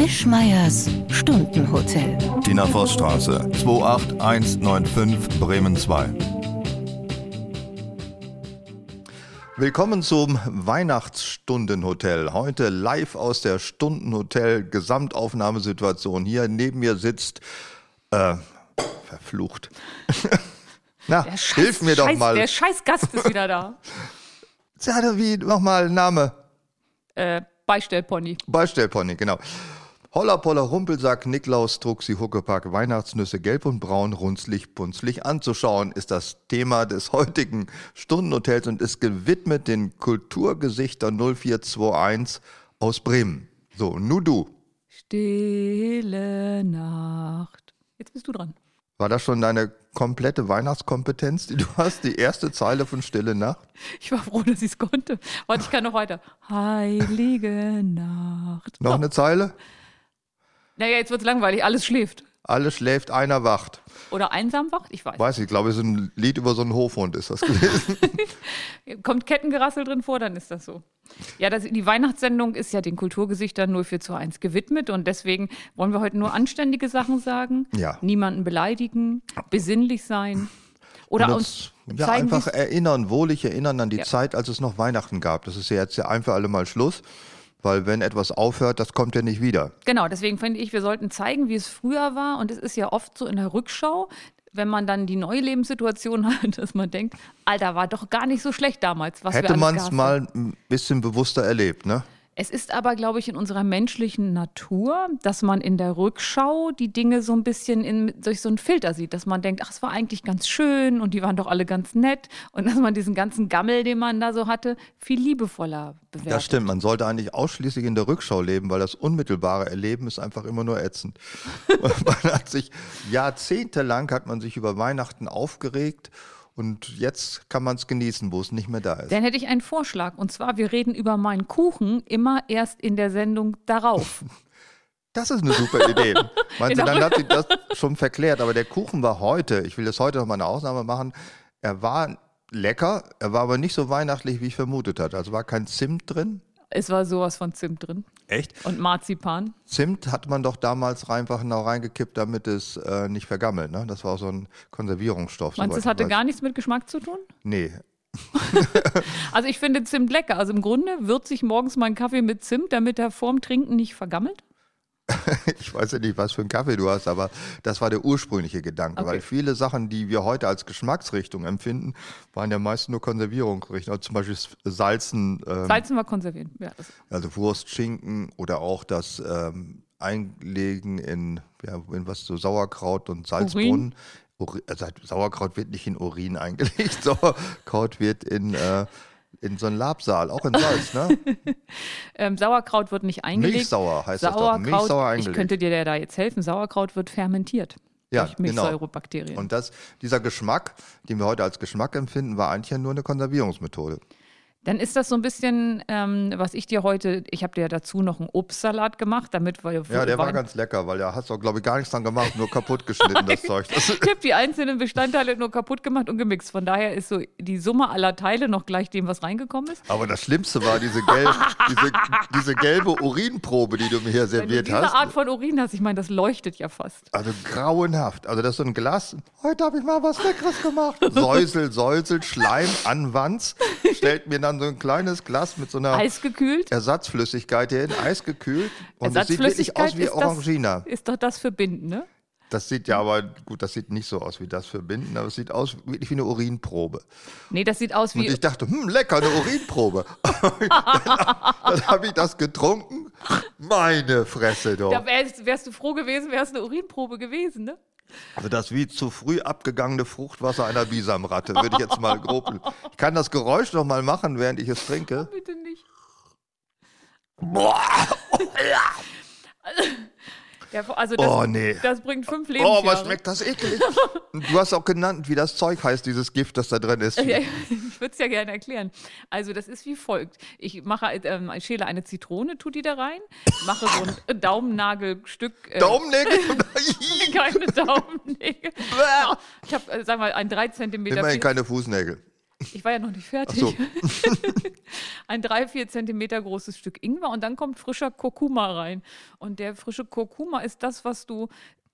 Wischmeiers Stundenhotel. Tina Vossstraße, 28195 Bremen 2. Willkommen zum Weihnachtsstundenhotel. Heute live aus der Stundenhotel Gesamtaufnahmesituation. Hier neben mir sitzt äh, verflucht. Na, Scheiß, hilf mir doch Scheiß, mal. Der Scheißgast ist wieder da. Ja, wie nochmal Name? Äh, Beistellpony. Beistellpony, genau. Holla Poller Rumpelsack, Niklaus, Truxi, Huckepack, Weihnachtsnüsse, gelb und braun, runzlig, punzlig anzuschauen, ist das Thema des heutigen Stundenhotels und ist gewidmet den Kulturgesichter 0421 aus Bremen. So, nu du. Stille Nacht. Jetzt bist du dran. War das schon deine komplette Weihnachtskompetenz, die du hast? Die erste Zeile von Stille Nacht? Ich war froh, dass ich es konnte. Warte, ich kann noch weiter. Heilige Nacht. Noch eine Zeile? Naja, jetzt wird es langweilig. Alles schläft. Alles schläft, einer wacht. Oder einsam wacht? Ich weiß. Weiß ich, glaube, es ist ein Lied über so einen Hofhund, ist das gewesen. Kommt Kettengerassel drin vor, dann ist das so. Ja, das, die Weihnachtssendung ist ja den Kulturgesichtern 0421 gewidmet und deswegen wollen wir heute nur anständige Sachen sagen. Ja. Niemanden beleidigen, besinnlich sein. Oder Und uns ja, zeigen, einfach erinnern, wohlig erinnern an die Ja. Zeit, als es noch Weihnachten gab. Das ist ja jetzt ja ein für alle Mal Schluss, weil wenn etwas aufhört, das kommt ja nicht wieder. Genau, deswegen finde ich, wir sollten zeigen, wie es früher war. Und es ist ja oft so in der Rückschau, wenn man dann die neue Lebenssituation hat, dass man denkt, Alter, war doch gar nicht so schlecht damals, was Hätte man es mal ein bisschen bewusster erlebt, ne? Es ist aber, glaube ich, in unserer menschlichen Natur, dass man in der Rückschau die Dinge so ein bisschen in, durch so einen Filter sieht, dass man denkt, ach, es war eigentlich ganz schön und die waren doch alle ganz nett und dass man diesen ganzen Gammel, den man da so hatte, viel liebevoller bewertet. Das stimmt, man sollte eigentlich ausschließlich in der Rückschau leben, weil das unmittelbare Erleben ist einfach immer nur ätzend. Man hat sich jahrzehntelang hat man sich über Weihnachten aufgeregt und jetzt kann man es genießen, wo es nicht mehr da ist. Dann hätte ich einen Vorschlag. Und zwar, wir reden über meinen Kuchen immer erst in der Sendung darauf. Das ist eine super Idee. Meinst du, Genau. dann hat sie das schon verklärt. Aber der Kuchen war heute, ich will das heute noch mal eine Ausnahme machen, er war lecker, er war aber nicht so weihnachtlich, wie ich vermutet hatte. Also war kein Zimt drin. Es war sowas von Zimt drin. Echt? Und Marzipan. Zimt hat man doch damals einfach noch reingekippt, damit es äh, nicht vergammelt. Ne? Das war auch so ein Konservierungsstoff. Meinst du, es hatte gar nichts mit Geschmack zu tun? Nee. Also ich finde Zimt lecker. Also im Grunde würze ich morgens meinen Kaffee mit Zimt, damit er vorm Trinken nicht vergammelt. Ich weiß ja nicht, was für einen Kaffee du hast, aber das war der ursprüngliche Gedanke, Okay. weil viele Sachen, die wir heute als Geschmacksrichtung empfinden, waren ja meist nur Konservierungsrichtungen. Also zum Beispiel Salzen, ähm, Salzen wir konservieren. Ja, also Wurst, Schinken oder auch das ähm, Einlegen in, ja, in was so Sauerkraut und Salzbrunnen. Uri, also Sauerkraut wird nicht in Urin eingelegt, Sauerkraut wird in, äh, in so einen Labsaal, auch in Salz, ne? ähm, Sauerkraut wird nicht eingelegt. Milchsauer heißt das doch. Sauerkraut, Milchsauer ich eingelegt. könnte dir da jetzt helfen. Sauerkraut wird fermentiert. Ja, durch genau. Milchsäurebakterien. Und das, dieser Geschmack, den wir heute als Geschmack empfinden, war eigentlich ja nur eine Konservierungsmethode. Dann ist das so ein bisschen, ähm, was ich dir heute, ich habe dir dazu noch einen Obstsalat gemacht, damit wir. Ja, der war ganz lecker, weil da hast du, glaube ich, gar nichts dran gemacht, nur kaputt geschnitten, das Zeug. Das, Ich habe die einzelnen Bestandteile nur kaputt gemacht und gemixt. Von daher ist so die Summe aller Teile noch gleich dem, was reingekommen ist. aber das Schlimmste war diese, gelb, diese, diese gelbe Urinprobe, die du mir hier serviert diese hast. Art von Urin hast, ich meine, das leuchtet ja fast. Also grauenhaft. Also das ist so ein Glas. Heute habe ich mal was Leckeres gemacht. Säusel, säuselt, Schleim, Anwanz. Stellt mir dann so ein kleines Glas mit so einer Eisgekühlt. Ersatzflüssigkeit hier in, Eis gekühlt. Und das sieht wirklich aus wie ist, Orangina. das, ist doch das für Binden, ne? Das sieht ja aber, gut, das sieht nicht so aus wie das für Binden, aber es sieht aus wirklich wie eine Urinprobe. Nee, das sieht aus Und wie. ich dachte, hm, lecker, eine Urinprobe. dann dann habe ich das getrunken. Meine Fresse doch. Da wärst, wärst du froh gewesen, wärst eine Urinprobe gewesen, ne? Also das wie zu früh abgegangene Fruchtwasser einer Bisamratte, würde ich jetzt mal grob. Ich kann das Geräusch noch mal machen, während ich es trinke. Bitte nicht. Boah, Ja, also das, Oh, nee. das bringt fünf oh, Lebensjahre. was schmeckt das eklig. Du hast auch genannt, wie das Zeug heißt, dieses Gift, das da drin ist. Ja, ich würde es ja gerne erklären. Also das ist wie folgt. Ich mache, ähm, ich schäle eine Zitrone, tu die da rein, mache so ein Daumennagelstück. Äh, Daumennägel? keine Daumennägel. Ich habe, äh, sagen wir mal, ein 3 Zentimeter. Immerhin keine Fußnägel. Ich war ja noch nicht fertig. so. Ein drei, vier Zentimeter großes Stück Ingwer und dann kommt frischer Kurkuma rein. Und der frische Kurkuma ist das, was du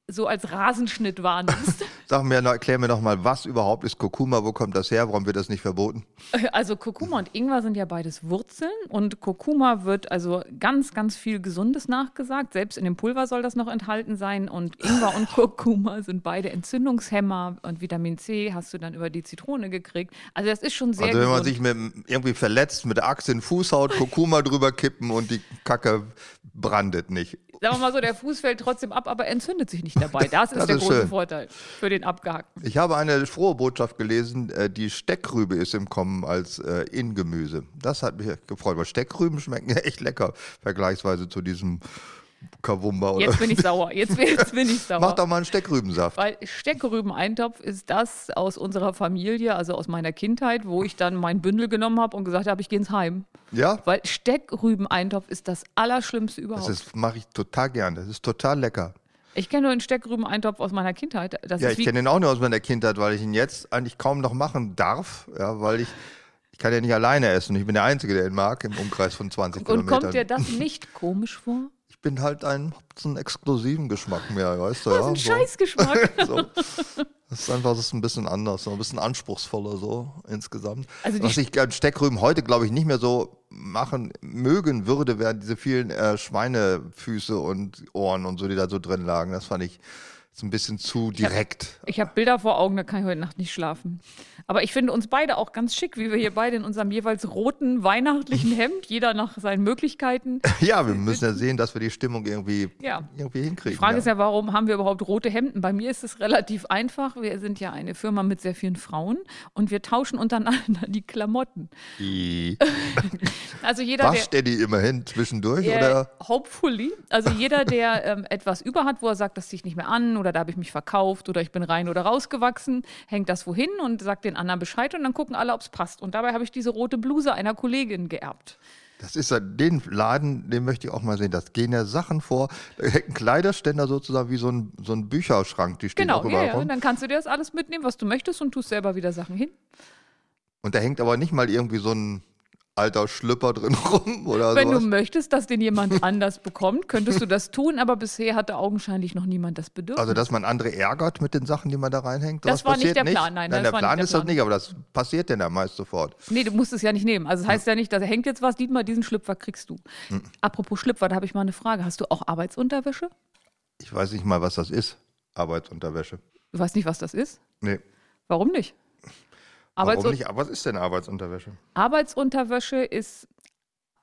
so als Rasenschnitt wahrnimmst. Sag mir, noch- erklär mir noch mal, was überhaupt ist Kurkuma? Wo kommt das her? Warum wird das nicht verboten? Also Kurkuma und Ingwer sind ja beides Wurzeln und Kurkuma wird also ganz, ganz viel Gesundes nachgesagt. Selbst in dem Pulver soll das noch enthalten sein und Ingwer und Kurkuma sind beide Entzündungshemmer und Vitamin C hast du dann über die Zitrone gekriegt. Also das ist schon sehr also wenn man gesund. sich mit, irgendwie verletzt, mit der Axt in den Fußhaut, Kurkuma drüber kippen und die Kacke brandet nicht. Sagen wir mal so, der Fuß fällt trotzdem ab, aber entzündet sich nicht dabei. Das ist Das der ist große schön. Vorteil für den Abgehackten. Ich habe eine frohe Botschaft gelesen, äh, die Steckrübe ist im Kommen als äh. Das hat mich gefreut, weil Steckrüben schmecken ja echt lecker, vergleichsweise zu diesem Kavumba. Oder Jetzt bin ich sauer. Jetzt, jetzt bin ich sauer. Mach doch mal einen Steckrübensaft. Weil Steckrübeneintopf ist das aus unserer Familie, also aus meiner Kindheit, wo ich dann mein Bündel genommen habe und gesagt habe, ich gehe ins Heim. Ja, Weil Steckrübeneintopf ist das Allerschlimmste überhaupt. das mache ich total gerne. Das ist total lecker. ich kenne nur den Steckrübeneintopf aus meiner Kindheit. Das Ja, ich kenne den auch nur aus meiner Kindheit, weil ich ihn jetzt eigentlich kaum noch machen darf, ja, weil ich, ich kann ja nicht alleine essen. Ich bin der Einzige, der ihn mag, im Umkreis von 20 und Kilometern. kommt dir das nicht komisch vor? Ich bin halt ein, hab so einen exklusiven Geschmack mehr, weißt du, Das ja. ist ein so. Scheißgeschmack. So. Das ist einfach das ist ein bisschen anders, so ein bisschen anspruchsvoller so insgesamt. Also Was ich an Steckrüben heute, glaube ich, nicht mehr so machen mögen würde, wären diese vielen äh, Schweinefüße und Ohren und so, die da so drin lagen. Das fand ich so ein bisschen zu direkt. Ich habe Bilder vor Augen, da kann ich heute Nacht nicht schlafen. Aber ich finde uns beide auch ganz schick, wie wir hier beide in unserem jeweils roten weihnachtlichen Hemd, jeder nach seinen Möglichkeiten. Ja, wir müssen ja sehen, dass wir die Stimmung irgendwie, Ja. irgendwie hinkriegen. Die Frage ja. ist ja, warum haben wir überhaupt rote Hemden? Bei mir ist es relativ einfach. Wir sind ja eine Firma mit sehr vielen Frauen und wir tauschen untereinander die Klamotten. Die- Also jeder, der. Wascht er die immerhin zwischendurch? Äh, oder? hopefully. Also jeder, der ähm, etwas über hat, wo er sagt, das ziehe ich nicht mehr an oder da habe ich mich verkauft oder ich bin rein oder rausgewachsen, hängt das wohin und sagt den anderen Bescheid und dann gucken alle, ob es passt. Und dabei habe ich diese rote Bluse einer Kollegin geerbt. Das ist ja den Laden, den möchte ich auch mal sehen. Das gehen ja Sachen vor. Da hängt ein Kleiderständer sozusagen wie so ein, so ein Bücherschrank, die stehen Genau, auch ja, überall ja. rum. Und dann kannst du dir das alles mitnehmen, was du möchtest und tust selber wieder Sachen hin. Und da hängt aber nicht mal irgendwie so ein alter Schlüpper drin rum oder Wenn sowas. du möchtest, dass den jemand anders bekommt, könntest du das tun, aber bisher hatte augenscheinlich noch niemand das Bedürfnis. Also, dass man andere ärgert mit den Sachen, die man da reinhängt. Das war nicht der Plan, nein, Nein, das der war nicht Plan der ist das Plan. nicht, aber das passiert denn ja meist sofort. Nee, du musst es ja nicht nehmen. Also das heißt ja nicht, da hängt jetzt was, Dietmar, diesen Schlüpfer kriegst du. Hm. Apropos Schlüpfer, da habe ich mal eine Frage. Hast du auch Arbeitsunterwäsche? Ich weiß nicht mal, was das ist. Arbeitsunterwäsche. Du weißt nicht, was das ist? Nee. Warum nicht? Arbeits Warum nicht? Aber was ist denn Arbeitsunterwäsche? Arbeitsunterwäsche ist,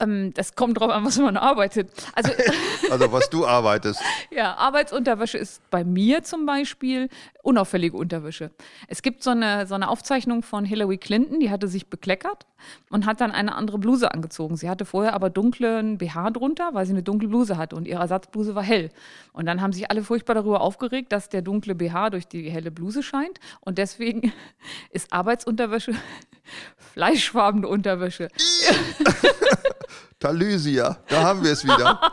ähm, das kommt drauf an, was man arbeitet. Also Also, was du arbeitest. ja, Arbeitsunterwäsche ist bei mir zum Beispiel unauffällige Unterwäsche. Es gibt so eine, so eine Aufzeichnung von Hillary Clinton, die hatte sich bekleckert und hat dann eine andere Bluse angezogen. Sie hatte vorher aber dunklen BH drunter, weil sie eine dunkle Bluse hatte und ihre Ersatzbluse war hell. Und dann haben sich alle furchtbar darüber aufgeregt, dass der dunkle BH durch die helle Bluse scheint. Und deswegen ist Arbeitsunterwäsche fleischfarbene Unterwäsche. Talysia, da haben wir es wieder.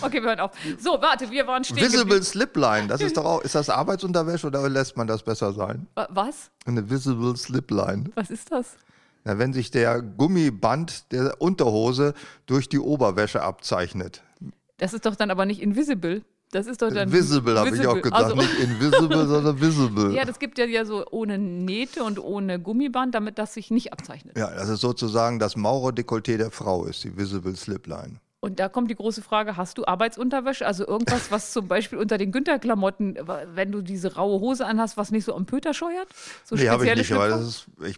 Okay, wir hören auf. So, warte, wir waren stehen Visible. Slipline, das ist doch auch, ist das Arbeitsunterwäsche oder lässt man das besser sein? Wa- Was? Eine Visible Slipline. Was ist das? Na, wenn sich der Gummiband der Unterhose durch die Oberwäsche abzeichnet. Das ist doch dann aber nicht invisible. Das ist doch dann. Visible habe ich auch gesagt. Also, Nicht invisible, sondern visible. ja, das gibt ja, ja so ohne Nähte und ohne Gummiband, damit das sich nicht abzeichnet. Ja, das ist sozusagen das Maurer-Dekolleté der Frau, ist die Visible Slipline. Und da kommt die große Frage: Hast du Arbeitsunterwäsche? Also irgendwas, was zum Beispiel unter den Günther-Klamotten, wenn du diese raue Hose anhast, was nicht so am Pöter scheuert? So Nee, habe ich nicht, aber das ist, ich,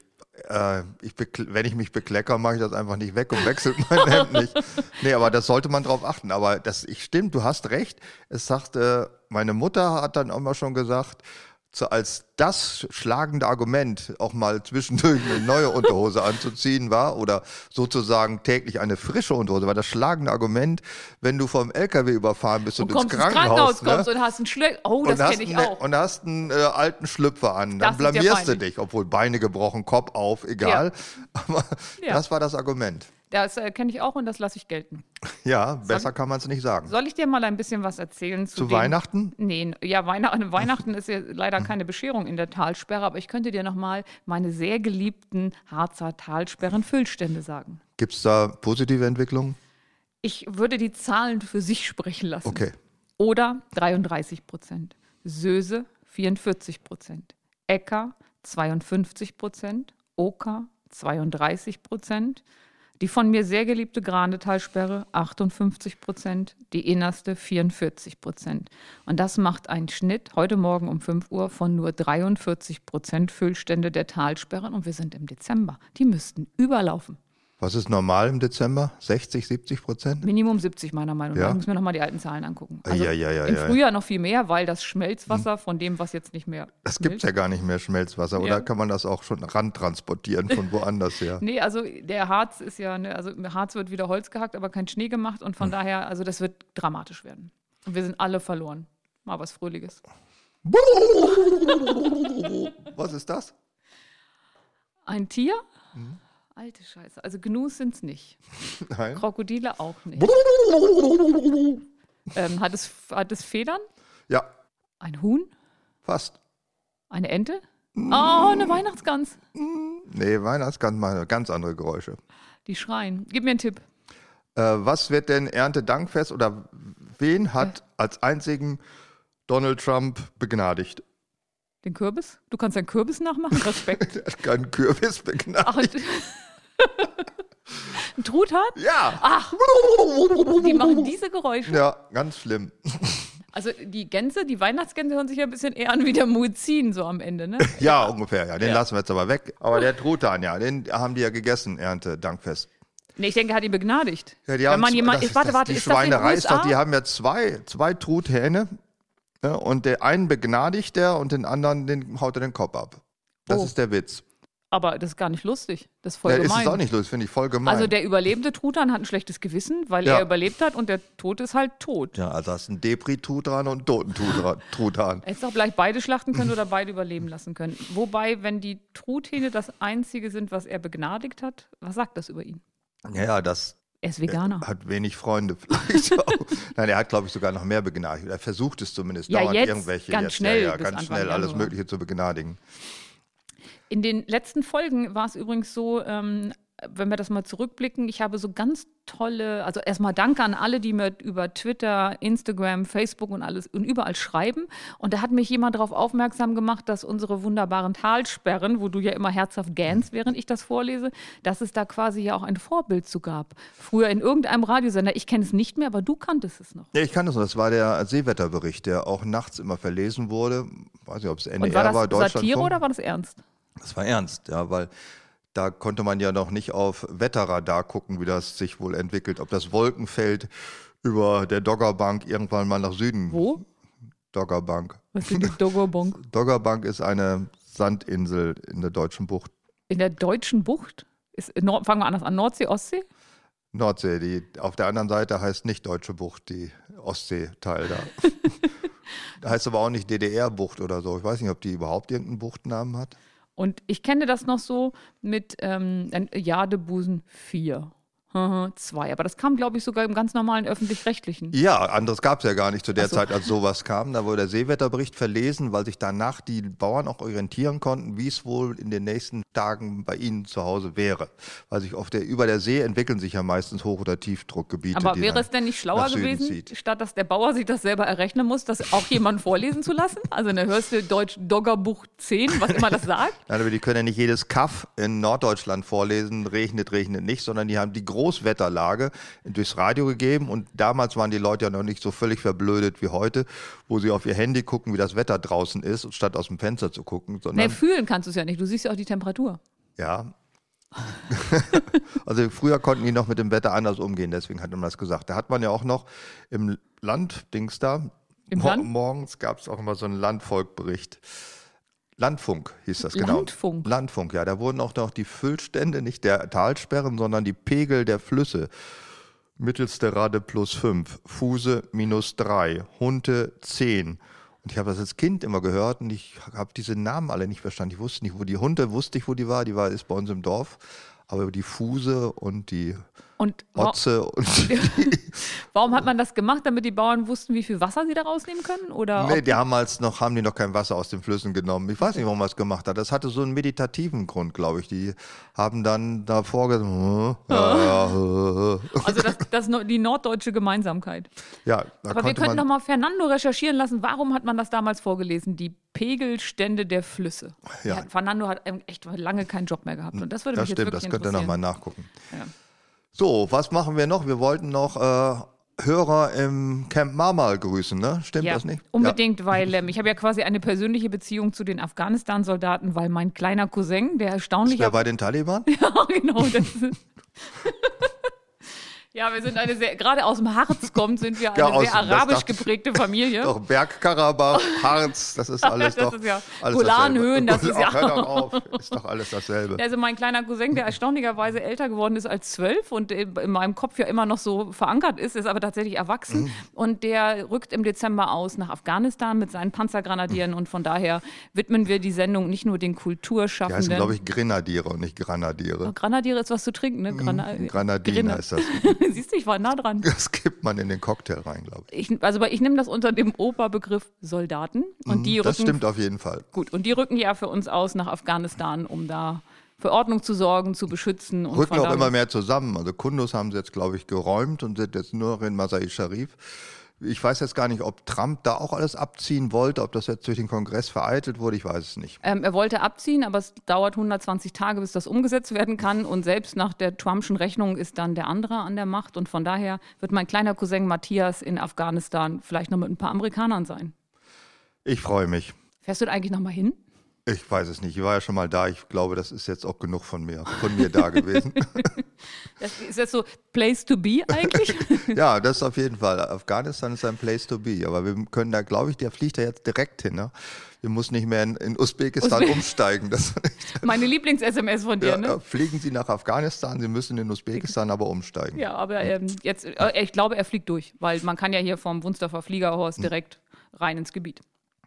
äh, ich wenn ich mich bekleckere, mache ich das einfach nicht weg und wechselt mein Hemd nicht. Nee, aber das sollte man drauf achten. Aber das ich, stimmt, du hast recht. Es sagt, äh, meine Mutter hat dann auch mal schon gesagt, zu, als das schlagende Argument, auch mal zwischendurch eine neue Unterhose anzuziehen war oder sozusagen täglich eine frische Unterhose, war das schlagende Argument, wenn du vom LKW überfahren bist und, kommst ins Krankenhaus, Krankenhaus ne? kommst und hast einen Schlüpfer. Oh, und das kenne ich einen- auch. und hast einen äh, alten Schlüpfer an. Dann Das ja blamierst du dich, obwohl Beine gebrochen, Kopf auf, egal. Aber Ja. das war das Argument. Das äh, kenne ich auch und das lasse ich gelten. Ja, besser kann man es nicht sagen. Soll ich dir mal ein bisschen was erzählen zu, Zu den- Weihnachten? Nee, ja, Weihnachten, Weihnachten ist ja leider keine Bescherung in der Talsperre, aber ich könnte dir noch mal meine sehr geliebten Harzer Talsperren-Füllstände sagen. Gibt es da positive Entwicklungen? Ich würde die Zahlen für sich sprechen lassen. Okay. Oder 33 Prozent. Söse 44 Prozent. Äcker 52 Prozent. Oker 32 Prozent. Die von mir sehr geliebte Grande-Talsperre 58 Prozent. Die innerste 44 Prozent. Und das macht einen Schnitt heute Morgen um 5 Uhr von nur 43 Prozent Füllstände der Talsperren. Und wir sind im Dezember. Die müssten überlaufen. Was ist normal im Dezember? 60, 70 Prozent? Minimum 70 meiner Meinung nach. Ja? Ich muss mir nochmal die alten Zahlen angucken. Also Ja, ja, ja, Im ja. Frühjahr noch viel mehr, weil das Schmelzwasser von dem, was jetzt nicht mehr Es gibt ja gar nicht mehr Schmelzwasser. Oder kann man das auch schon rantransportieren von woanders her? Nee, also der Harz ist ja, ne, also im Harz wird wieder Holz gehackt, aber kein Schnee gemacht und Hm. von daher, also das wird dramatisch werden. Und wir sind alle verloren. Mal was Fröhliches. Was ist das? Ein Tier? Hm. Alte Scheiße. Also Gnus sind es nicht. Nein. Krokodile auch nicht. ähm, hat, es, hat es Federn? Ja, Ein Huhn? fast. Eine Ente? Hm. Oh, eine Weihnachtsgans. Nee, Weihnachtsgans mal ganz andere Geräusche. Die schreien. Gib mir einen Tipp. Äh, was wird denn Erntedankfest oder wen hat als einzigen Donald Trump begnadigt? Den Kürbis? Du kannst einen Kürbis nachmachen? Respekt. Er hat keinen Kürbis begnadigt. Ach, ein Truthahn? Ja, Ach, die machen diese Geräusche. ja, ganz schlimm. Also die Gänse, die Weihnachtsgänse hören sich ja ein bisschen eher an wie der Muezzin so am Ende, ne? Ja, ungefähr, ja. Den Ja. lassen wir jetzt aber weg. Aber der Truthahn, ja, den haben die ja gegessen, Erntedankfest. Nee, ich denke, er hat ihn begnadigt. Ja, die Wenn haben man jemand, das, warte, das, warte, die ist Schweinerei ist doch, die haben ja zwei, zwei Truthähne ja, und der einen begnadigt er und den anderen den haut er den Kopf ab. Das Oh. ist der Witz. Aber das ist gar nicht lustig. Das ist voll Ja, ist gemein. es auch nicht lustig, finde ich voll gemein. also der überlebende Truthahn hat ein schlechtes Gewissen, weil Ja. er überlebt hat und der Tote ist halt tot. ja, also hast du einen Depri-Truthahn und einen toten Truthahn- Truthahn. Er hätte auch gleich beide schlachten können oder beide überleben lassen können. Wobei, wenn die Truthähne das Einzige sind, was er begnadigt hat, was sagt das über ihn? Ja, ja, das Er ist Veganer. hat wenig Freunde vielleicht auch. Nein, er hat, glaube ich, sogar noch mehr begnadigt. Er versucht es zumindest Ja, dauernd jetzt, irgendwelche ganz jetzt, schnell ja, ganz Anfang schnell alles Januar. Mögliche zu begnadigen. In den letzten Folgen war es übrigens so, ähm, wenn wir das mal zurückblicken, ich habe so ganz tolle, also erstmal danke an alle, die mir über Twitter, Instagram, Facebook und alles und überall schreiben. Und da hat mich jemand darauf aufmerksam gemacht, dass unsere wunderbaren Talsperren, wo du ja immer herzhaft gähnst, während ich das vorlese, dass es da quasi ja auch ein Vorbild zu gab. Früher in irgendeinem Radiosender, ich kenne es nicht mehr, aber du kanntest es noch. Ja, ich kann das noch. Das war der Seewetterbericht, der auch nachts immer verlesen wurde. Weiß nicht, ob es NDR Und war das war, Satire oder war das ernst? Das war ernst, ja, weil da konnte man ja noch nicht auf Wetterradar gucken, wie das sich wohl entwickelt. Ob das Wolkenfeld über der Doggerbank irgendwann mal nach Süden. Wo? Doggerbank. Was sind die Dogobonk? Doggerbank ist eine Sandinsel in der deutschen Bucht. In der deutschen Bucht? Ist, Nord, fangen wir anders an, Nordsee, Ostsee? Nordsee, die auf der anderen Seite heißt nicht Deutsche Bucht, die Ostsee-Teil da. da heißt aber auch nicht DDR-Bucht oder so. Ich weiß nicht, ob die überhaupt irgendeinen Buchtnamen hat. Und ich kenne das noch so mit ähm, Jadebusen 4. Zwei. Aber das kam, glaube ich, sogar im ganz normalen öffentlich-rechtlichen. Ja, anderes gab es ja gar nicht zu der Ach so. Zeit, als sowas kam. Da wurde der Seewetterbericht verlesen, weil sich danach die Bauern auch orientieren konnten, wie es wohl in den nächsten Tagen bei ihnen zu Hause wäre. Weil sich auf der, über der See entwickeln sich ja meistens Hoch- oder Tiefdruckgebiete. Aber wäre es denn nicht schlauer gewesen, zieht. statt dass der Bauer sich das selber errechnen muss, das auch jemand vorlesen zu lassen? Also dann hörst du Deutsch Doggerbuch 10, was immer das sagt. Nein, aber die können ja nicht jedes Kaff in Norddeutschland vorlesen, regnet, regnet nicht, sondern die haben die Großwetterlage durchs Radio gegeben und damals waren die Leute ja noch nicht so völlig verblödet wie heute, wo sie auf ihr Handy gucken, wie das Wetter draußen ist, statt aus dem Fenster zu gucken, Nee, sondern fühlen kannst du es ja nicht. Du siehst ja auch die Temperatur. ja. also früher konnten die noch mit dem Wetter anders umgehen, deswegen hat man das gesagt. Da hat man ja auch noch im Land, Dings da, Im Land? morgens gab es auch immer so einen Landvolkbericht. Landfunk hieß das genau. Landfunk? Landfunk, ja. Da wurden auch noch die Füllstände, nicht der Talsperren, sondern die Pegel der Flüsse. Mittelste Rade plus 5, Fuse minus 3, Hunte 10. Und ich habe das als Kind immer gehört und ich habe diese Namen alle nicht verstanden. Ich wusste nicht, wo die Hunte, wusste ich, wo die war. Die war ist bei uns im Dorf. aber die Fuse und die Und Otze und warum hat man das gemacht, damit die Bauern wussten, wie viel Wasser sie da rausnehmen können? Oder nee, die haben als noch, haben die noch kein Wasser aus den Flüssen genommen. Ich weiß nicht, warum man es gemacht hat. Das hatte so einen meditativen Grund, glaube ich. Die haben dann davor gesagt, also das, das die norddeutsche Gemeinsamkeit. ja, Aber wir könnten noch mal Fernando recherchieren lassen, warum hat man das damals vorgelesen? Die Pegelstände der Flüsse. Ja. Fernando hat echt lange keinen Job mehr gehabt. Und das würde das mich jetzt stimmt, das wirklich könnt ihr noch mal interessieren. nachgucken. Ja. So, was machen wir noch? Wir wollten noch äh, Hörer im Camp Marmal grüßen, ne? Stimmt Ja, das nicht? unbedingt, weil ähm, ich habe ja quasi eine persönliche Beziehung zu den Afghanistan-Soldaten, weil mein kleiner Cousin, der Ja. erstaunlich Wer bei den Taliban? Ja, genau. Das ist ja, wir sind eine sehr, gerade aus dem Harz kommt, sind wir eine Ja, sehr das arabisch geprägte Familie. Doch, Bergkarabach, Harz, das ist alles Das doch. ist ja alles Golanhöhen, das dasselbe. ist ja- Hör doch auf, ist doch alles dasselbe. Also mein kleiner Cousin, der erstaunlicherweise älter geworden ist als zwölf und in meinem Kopf ja immer noch so verankert ist, ist aber tatsächlich erwachsen. Mhm. Und der rückt im Dezember aus nach Afghanistan mit seinen Panzergranadieren. Und von daher widmen wir die Sendung nicht nur den Die heißen, Kulturschaffenden. glaube ich, Grenadiere und nicht Granadiere. Granadiere ist was zu trinken, ne? Grana Granadine Grina- ist das. Siehst du, ich war nah dran. Das kippt man in den Cocktail rein, glaube ich. Ich, also ich nehme das unter dem Oberbegriff Soldaten. Und die Mhm, Das rücken stimmt auf jeden Fall. gut. Und die rücken ja für uns aus nach Afghanistan, um da für Ordnung zu sorgen, zu beschützen. Und Rücken auch immer mehr zusammen. Also Kundus haben sie jetzt, glaube ich, geräumt und sind jetzt nur noch in Masai Sharif. Ich weiß jetzt gar nicht, ob Trump da auch alles abziehen wollte, ob das jetzt durch den Kongress vereitelt wurde, ich weiß es nicht. Ähm, er wollte abziehen, aber es dauert 120 Tage, bis das umgesetzt werden kann. Und selbst nach der Trumpschen Rechnung ist dann der andere an der Macht. Und von daher wird mein kleiner Cousin Matthias in Afghanistan vielleicht noch mit ein paar Amerikanern sein. Ich freue mich. Fährst du da eigentlich noch mal hin? Ich weiß es nicht. Ich war ja schon mal da. Ich glaube, das ist jetzt auch genug von mir, von mir da gewesen. Das, ist das so Place to be eigentlich? ja, das auf jeden Fall. Afghanistan ist ein Place to be. Aber wir können da, glaube ich, der fliegt da jetzt direkt hin. Ne? Wir müssen nicht mehr in, in Usbekistan Usbe- umsteigen. Das, Meine Lieblings-SMS von dir, ja, ne? ja, fliegen Sie nach Afghanistan, Sie müssen in Usbekistan aber umsteigen. Ja, aber ähm, jetzt, äh, ich glaube, er fliegt durch, weil man kann ja hier vom Wunsdorfer Hm. Fliegerhorst direkt rein ins Gebiet.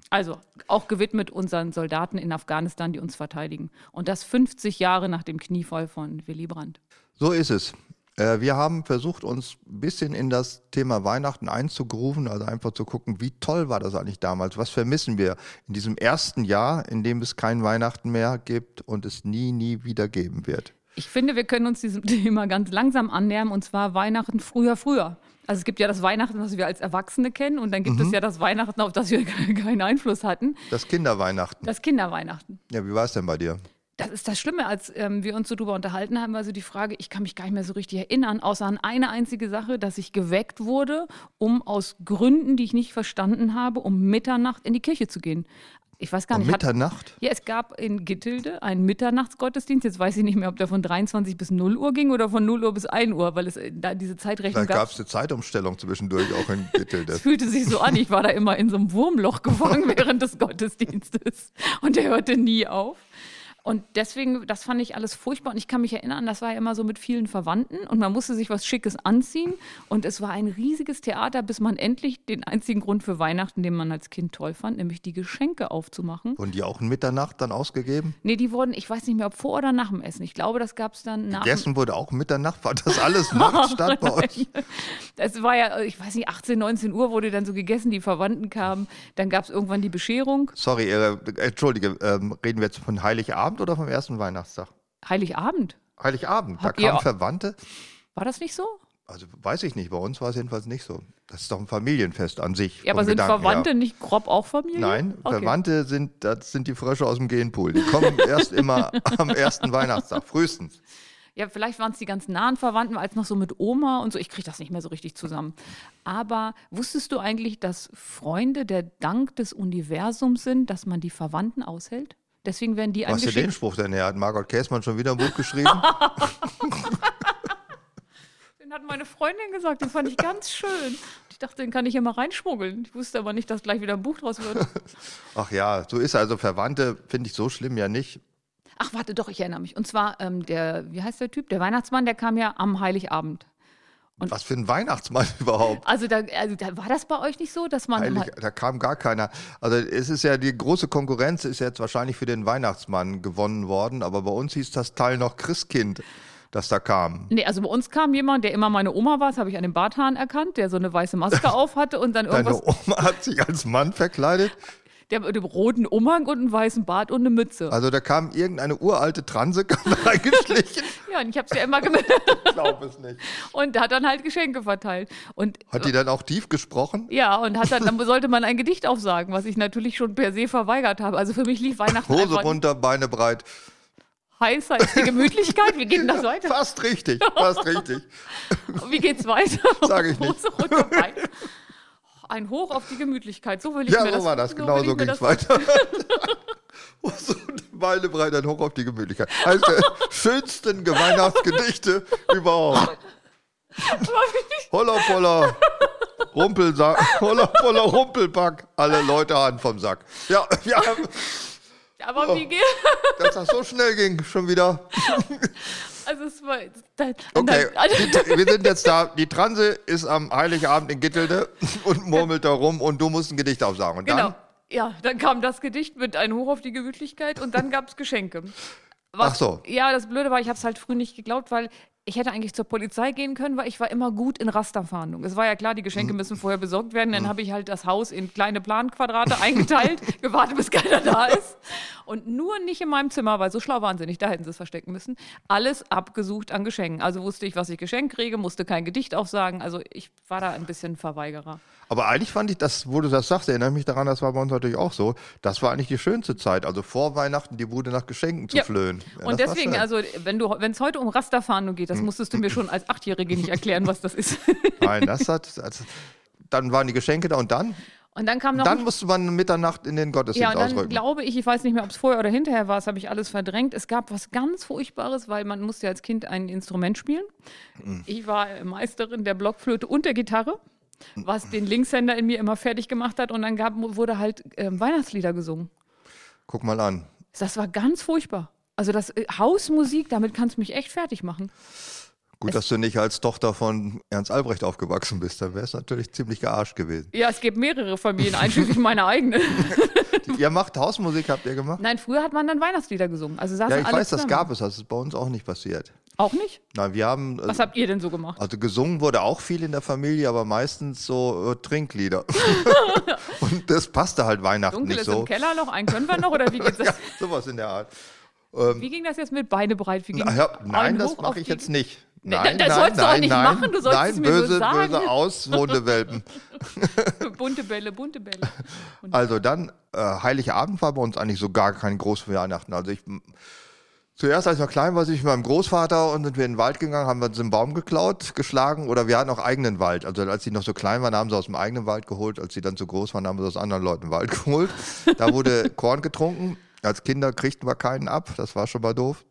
Also auch gewidmet unseren Soldaten in Afghanistan, die uns verteidigen. Und das 50 Jahre nach dem Kniefall von Willy Brandt. So ist es. Äh, Wir haben versucht, uns ein bisschen in das Thema Weihnachten einzugrooven, also einfach zu gucken, wie toll war das eigentlich damals? Was vermissen wir in diesem ersten Jahr, in dem es kein Weihnachten mehr gibt und es nie, nie wieder geben wird? Ich finde, wir können uns diesem Thema ganz langsam annähern, und zwar Weihnachten früher, früher. Also es gibt ja das Weihnachten, was wir als Erwachsene kennen, und dann gibt Mhm. es ja das Weihnachten, auf das wir keinen Einfluss hatten, Das Kinderweihnachten. das Kinderweihnachten. Ja, wie war es denn bei dir? Das ist das Schlimme, als ähm, wir uns so drüber unterhalten haben, war so die Frage, ich kann mich gar nicht mehr so richtig erinnern, außer an eine einzige Sache, dass ich geweckt wurde, um aus Gründen, die ich nicht verstanden habe, um Mitternacht in die Kirche zu gehen. Ich weiß gar Um nicht. hat- Mitternacht? ja, es gab in Gittilde einen Mitternachtsgottesdienst. Jetzt weiß ich nicht mehr, ob der von 23 bis 0 Uhr ging oder von 0 Uhr bis 1 Uhr, weil es äh, da diese Zeitrechnung gab. gab es eine Zeitumstellung zwischendurch auch in Gittel. Es fühlte sich so an, ich war da immer in so einem Wurmloch gefangen während des Gottesdienstes und der hörte nie auf. Und deswegen, das fand ich alles furchtbar. Und ich kann mich erinnern, das war ja immer so mit vielen Verwandten und man musste sich was Schickes anziehen. Und es war ein riesiges Theater, bis man endlich den einzigen Grund für Weihnachten, den man als Kind toll fand, nämlich die Geschenke aufzumachen. Wurden die auch in Mitternacht dann ausgegeben? Nee, die wurden, ich weiß nicht mehr, ob vor oder nach dem Essen. Ich glaube, das gab es dann nach dem Gegessen wurde auch Mitternacht? War das alles nachts statt bei euch? Das war ja, ich weiß nicht, 18, 19 Uhr wurde dann so gegessen, die Verwandten kamen. Dann gab es irgendwann die Bescherung. Sorry, äh, entschuldige, ähm, reden wir jetzt von Heiligabend oder vom ersten Weihnachtstag? Heiligabend. Heiligabend, Habt da kamen Verwandte. War das nicht so? Also weiß ich nicht, bei uns war es jedenfalls nicht so. Das ist doch ein Familienfest an sich. Ja, aber sind Gedanken Verwandte her. nicht grob auch Familie? Nein, okay. Verwandte sind, das sind die Frösche aus dem Genpool. Die kommen erst immer am ersten Weihnachtstag, frühestens. Ja, vielleicht waren es die ganz nahen Verwandten, als noch so mit Oma und so. Ich kriege das nicht mehr so richtig zusammen. Aber wusstest du eigentlich, dass Freunde der Dank des Universums sind, dass man die Verwandten aushält? Deswegen werden die Was ist denn den. Spruch denn her? Hat Margot Käßmann schon wieder ein Buch geschrieben? Den hat meine Freundin gesagt, den fand ich ganz schön. Ich dachte, den kann ich hier mal reinschmuggeln. Ich wusste aber nicht, dass gleich wieder ein Buch draus wird. Ach ja, so ist also Verwandte, finde ich so schlimm ja nicht. Ach, warte doch, ich erinnere mich. Und zwar ähm, der, wie heißt der Typ? Der Weihnachtsmann, der kam ja am Heiligabend. Und- Was für ein Weihnachtsmann überhaupt? Also, da, also da, war das bei euch nicht so, dass man. Heilig, da kam gar keiner. Also es ist ja die große Konkurrenz ist jetzt wahrscheinlich für den Weihnachtsmann gewonnen worden, aber bei uns hieß das Teil noch Christkind. das da kam. Nee, also bei uns kam jemand, der immer meine Oma war, das habe ich an den Barthahn erkannt, der so eine weiße Maske auf hatte und dann Deine irgendwas, Oma hat sich als Mann verkleidet. Der mit dem roten Umhang und einem weißen Bart und eine Mütze. Also da kam irgendeine uralte Transe kam da reingeschlichen. Ja, und ich habe es ja immer gemerkt. Ich glaube es nicht. Und hat dann halt Geschenke verteilt. Und Hat die dann auch tief gesprochen? ja, und hat dann, dann sollte man ein Gedicht aufsagen, was ich natürlich schon per se verweigert habe. Also für mich lief Weihnachten Hose einfach runter, Beine breit. heißer als die Gemütlichkeit. Wie geht denn das weiter? Fast richtig, fast richtig. Wie geht's weiter? Sag ich nicht. Hose runter, Bein. Ein Hoch auf die Gemütlichkeit. So will ich Ja, mir so das war das. so Genau will ich so ging es das- weiter. Hose und Beine breit, ein Hoch auf die Gemütlichkeit. Eines der schönsten Weihnachtsgedichte überhaupt. Holla polla, Rumpelsack, holla polla, Rumpelpack. Alle Leute Hand vom Sack. Ja, haben, Aber wie geht dass das so schnell ging, schon wieder. Also es war. Dann, Okay, dann, wir sind jetzt da. Die Transe ist am Heiligabend in Gittelde und murmelt da rum und du musst ein Gedicht aufsagen. Und genau. dann, Ja, dann kam das Gedicht mit ein Hoch auf die Gemütlichkeit und dann gab es Geschenke. Was, Ach so. Ja, das Blöde war, ich habe es halt früh nicht geglaubt, weil ich hätte eigentlich zur Polizei gehen können, weil ich war immer gut in Rasterfahndung. Es war ja klar, die Mhm. Geschenke müssen vorher besorgt werden. Dann habe ich halt das Haus in kleine Planquadrate eingeteilt, gewartet, bis keiner da ist. Und nur nicht in meinem Zimmer, weil so schlau waren sie nicht, da hätten sie es verstecken müssen. Alles abgesucht an Geschenken. Also wusste ich, was ich geschenkt kriege, musste kein Gedicht aufsagen. Also ich war da ein bisschen Verweigerer. Aber eigentlich fand ich das, wo du das sagst, erinnere mich daran, das war bei uns natürlich auch so. Das war eigentlich die schönste Zeit. Also vor Weihnachten die Bude nach Geschenken zu Ja. flöhen. Ja, und deswegen. Hm. also wenn du, wenn es heute um Rasterfahndung geht, das musstest du mir schon als Achtjährige nicht erklären, was das ist. Nein, das hat. Das, dann waren die Geschenke da und dann? Und dann kam noch Dann musste man Mitternacht in den Gottesdienst Ja, und dann ausrücken. glaube ich, ich weiß nicht mehr, ob es vorher oder hinterher war, das habe ich alles verdrängt. Es gab was ganz Furchtbares, weil man musste ja als Kind ein Instrument spielen. Hm. Ich war Meisterin der Blockflöte und der Gitarre, was den Linkshänder in mir immer fertig gemacht hat. Und dann gab, wurde halt ähm, Weihnachtslieder gesungen. Guck mal an. Das war ganz furchtbar. Also das äh, Hausmusik, damit kannst du mich echt fertig machen. Gut, dass du nicht als Tochter von Ernst Albrecht aufgewachsen bist. Dann wäre es natürlich ziemlich gearscht gewesen. Ja, es gibt mehrere Familien, einschließlich meine eigene. ihr macht Hausmusik, habt ihr gemacht? Nein, früher hat man dann Weihnachtslieder gesungen. Also Ja, ich weiß, das zusammen. gab es. Das ist bei uns auch nicht passiert. Auch nicht? Nein, wir haben. Was habt ihr denn so gemacht? Also gesungen wurde auch viel in der Familie, aber meistens so äh, Trinklieder. und das passte halt Weihnachten Dunkel nicht ist so. im Keller noch, einen können wir noch oder wie geht's das? Ja, sowas in der Art. Wie ging das jetzt mit Beine breit? Wie ging Na, ja, nein, Ein das mache ich jetzt nicht. Nein, das nein, sollst du auch nein, nicht nein, machen, du sollst nein, es mir böse, sagen. böse aus, Hundewelpen. bunte Bälle, bunte Bälle. Also dann, äh, Heiligabend war bei uns eigentlich so gar kein großes Weihnachten. Also ich, zuerst als ich noch klein war, sind ich mit meinem Großvater und sind wir in den Wald gegangen, haben wir uns einen Baum geklaut, geschlagen oder wir hatten auch eigenen Wald. Also als die noch so klein waren, haben sie aus dem eigenen Wald geholt. Als sie dann zu groß waren, haben sie aus anderen Leuten Wald geholt. Da wurde Korn getrunken. Als Kinder kriegten wir keinen ab. Das war schon mal doof.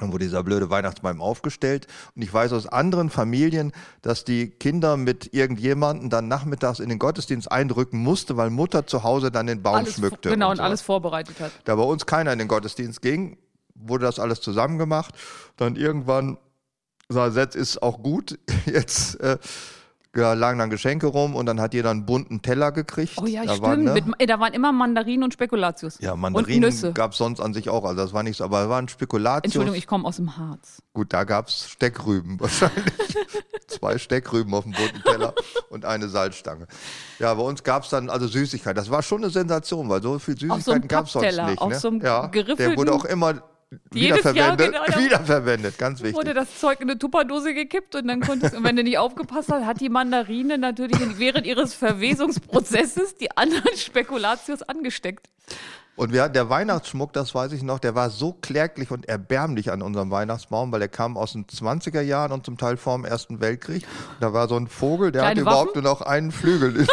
Dann wurde dieser blöde Weihnachtsbaum aufgestellt. Und ich weiß aus anderen Familien, dass die Kinder mit irgendjemanden dann nachmittags in den Gottesdienst eindrücken musste, weil Mutter zu Hause dann den Baum Alles, schmückte. genau, und, so. alles vorbereitet hat. Da bei uns keiner in den Gottesdienst ging, wurde das alles zusammen gemacht. Dann irgendwann sah jetzt ist auch gut. Jetzt äh, ja, lagen dann Geschenke rum und dann hat jeder einen bunten Teller gekriegt. Oh ja, da stimmt. Waren, ne, Mit, äh, da waren immer Mandarinen und Spekulatius. ja, Mandarinen gab es sonst an sich auch. Also das war nicht so, aber es waren Spekulatius. Entschuldigung, ich komme aus dem Harz. Gut, da gab es Steckrüben wahrscheinlich. Zwei Steckrüben auf dem bunten Teller und eine Salzstange. Ja, bei uns gab es dann also Süßigkeiten. Das war schon eine Sensation, weil so viel so Süßigkeiten gab es sonst nicht. auf ne? so einem ja, der wurde auch immer Jedes Jahr, wiederverwendet. genau, wiederverwendet, ganz wichtig. Wurde das Zeug in eine Tupperdose gekippt und dann konntest und wenn du nicht aufgepasst hast, hat die Mandarine natürlich während ihres Verwesungsprozesses die anderen Spekulatius angesteckt. Und wir der Weihnachtsschmuck, das weiß ich noch, der war so kläglich und erbärmlich an unserem Weihnachtsbaum, weil der kam aus den 20er Jahren und zum Teil vor dem Ersten Weltkrieg. Da war so ein Vogel, der Kleine hatte überhaupt nur noch einen Flügel.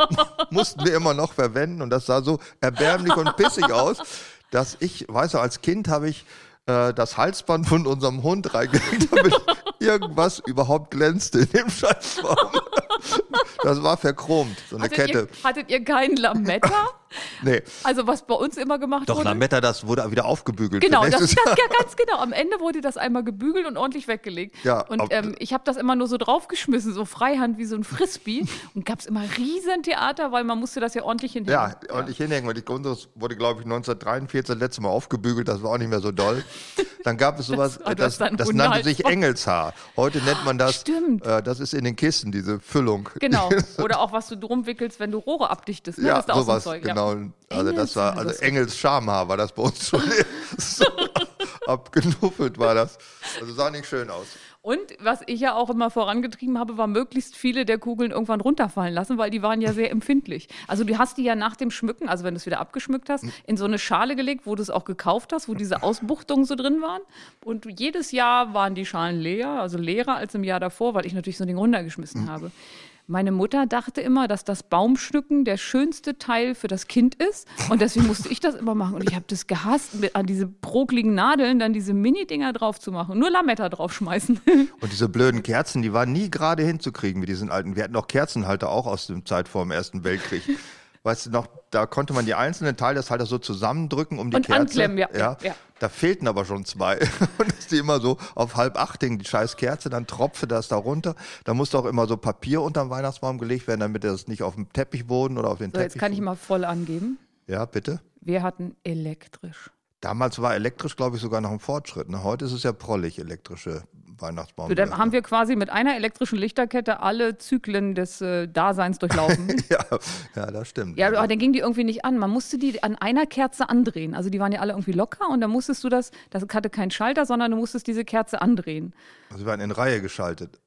Mussten wir immer noch verwenden und das sah so erbärmlich und pissig aus, dass ich, weißt du, als Kind habe ich äh, das Halsband von unserem Hund reingelegt, damit irgendwas überhaupt glänzte in dem Scheißbaum. Das war verchromt, so eine Hattet Kette. ihr, hattet ihr keinen Lametta? Nee. Also was bei uns immer gemacht Doch, wurde. Lametta, das wurde wieder aufgebügelt. Genau, das, das ja, ganz genau. Am Ende wurde das einmal gebügelt und ordentlich weggelegt. Ja, und ähm, ich habe das immer nur so draufgeschmissen, so freihand wie so ein Frisbee. und gab es immer riesen Theater, weil man musste das ja ordentlich hinhängen. Ja, und ich hinhängen, weil die unseres wurde, glaube ich, 1943 das letzte Mal aufgebügelt, das war auch nicht mehr so doll. Dann gab es sowas, Das- oh, das, das nannte sich. Engelshaar. Heute nennt man das, Stimmt. Äh, das ist in den Kissen, diese Füllung. Genau. Oder auch was du drum wickelst, wenn du Rohre abdichtest. Ne? Ja, das ist auch so ein sowas, Zeug, genau. Ja. Also das war, also Engels Schamhaar war das bei uns schon so abgenuffelt war das. Also sah nicht schön aus. Und was ich ja auch immer vorangetrieben habe, war möglichst viele der Kugeln irgendwann runterfallen lassen, weil die waren ja sehr empfindlich. Also du hast die ja nach dem Schmücken, also wenn du es wieder abgeschmückt hast, in so eine Schale gelegt, wo du es auch gekauft hast, wo diese Ausbuchtungen so drin waren. Und jedes Jahr waren die Schalen leer, also leerer als im Jahr davor, weil ich natürlich so ein Ding runtergeschmissen habe. Meine Mutter dachte immer, dass das Baumschmücken der schönste Teil für das Kind ist. Und deswegen musste ich das immer machen. Und ich habe das gehasst, mit, an diese prokligen Nadeln dann diese Mini-Dinger drauf zu machen. Nur Lametta draufschmeißen. Und diese blöden Kerzen, die waren nie gerade hinzukriegen mit diesen alten. Wir hatten auch Kerzenhalter auch aus dem Zeit vor dem Ersten Weltkrieg. Weißt du noch, da konnte man die einzelnen Teile des Halters so zusammendrücken um die Und Kerze. anklemmen, ja, ja, ja. Da fehlten aber schon zwei. Und dass die immer so auf halb acht hingen, die scheiß Kerze, dann tropfte das da runter. Da musste auch immer so Papier unterm Weihnachtsbaum gelegt werden, damit das nicht auf dem Teppichboden oder auf den So, jetzt Teppich. kann ich mal voll angeben. Ja, bitte. Wir hatten elektrisch. Damals war elektrisch, glaube ich, sogar noch ein Fortschritt. Ne? Heute ist es ja prollig, elektrische Weihnachtsbaum. So, dann haben wir quasi mit einer elektrischen Lichterkette alle Zyklen des äh, Daseins durchlaufen. ja, ja, das stimmt. ja, aber dann ging die irgendwie nicht an. Man musste die an einer Kerze andrehen. Also die waren ja alle irgendwie locker und dann musstest du das, das hatte keinen Schalter, sondern du musstest diese Kerze andrehen. Sie waren in Reihe geschaltet.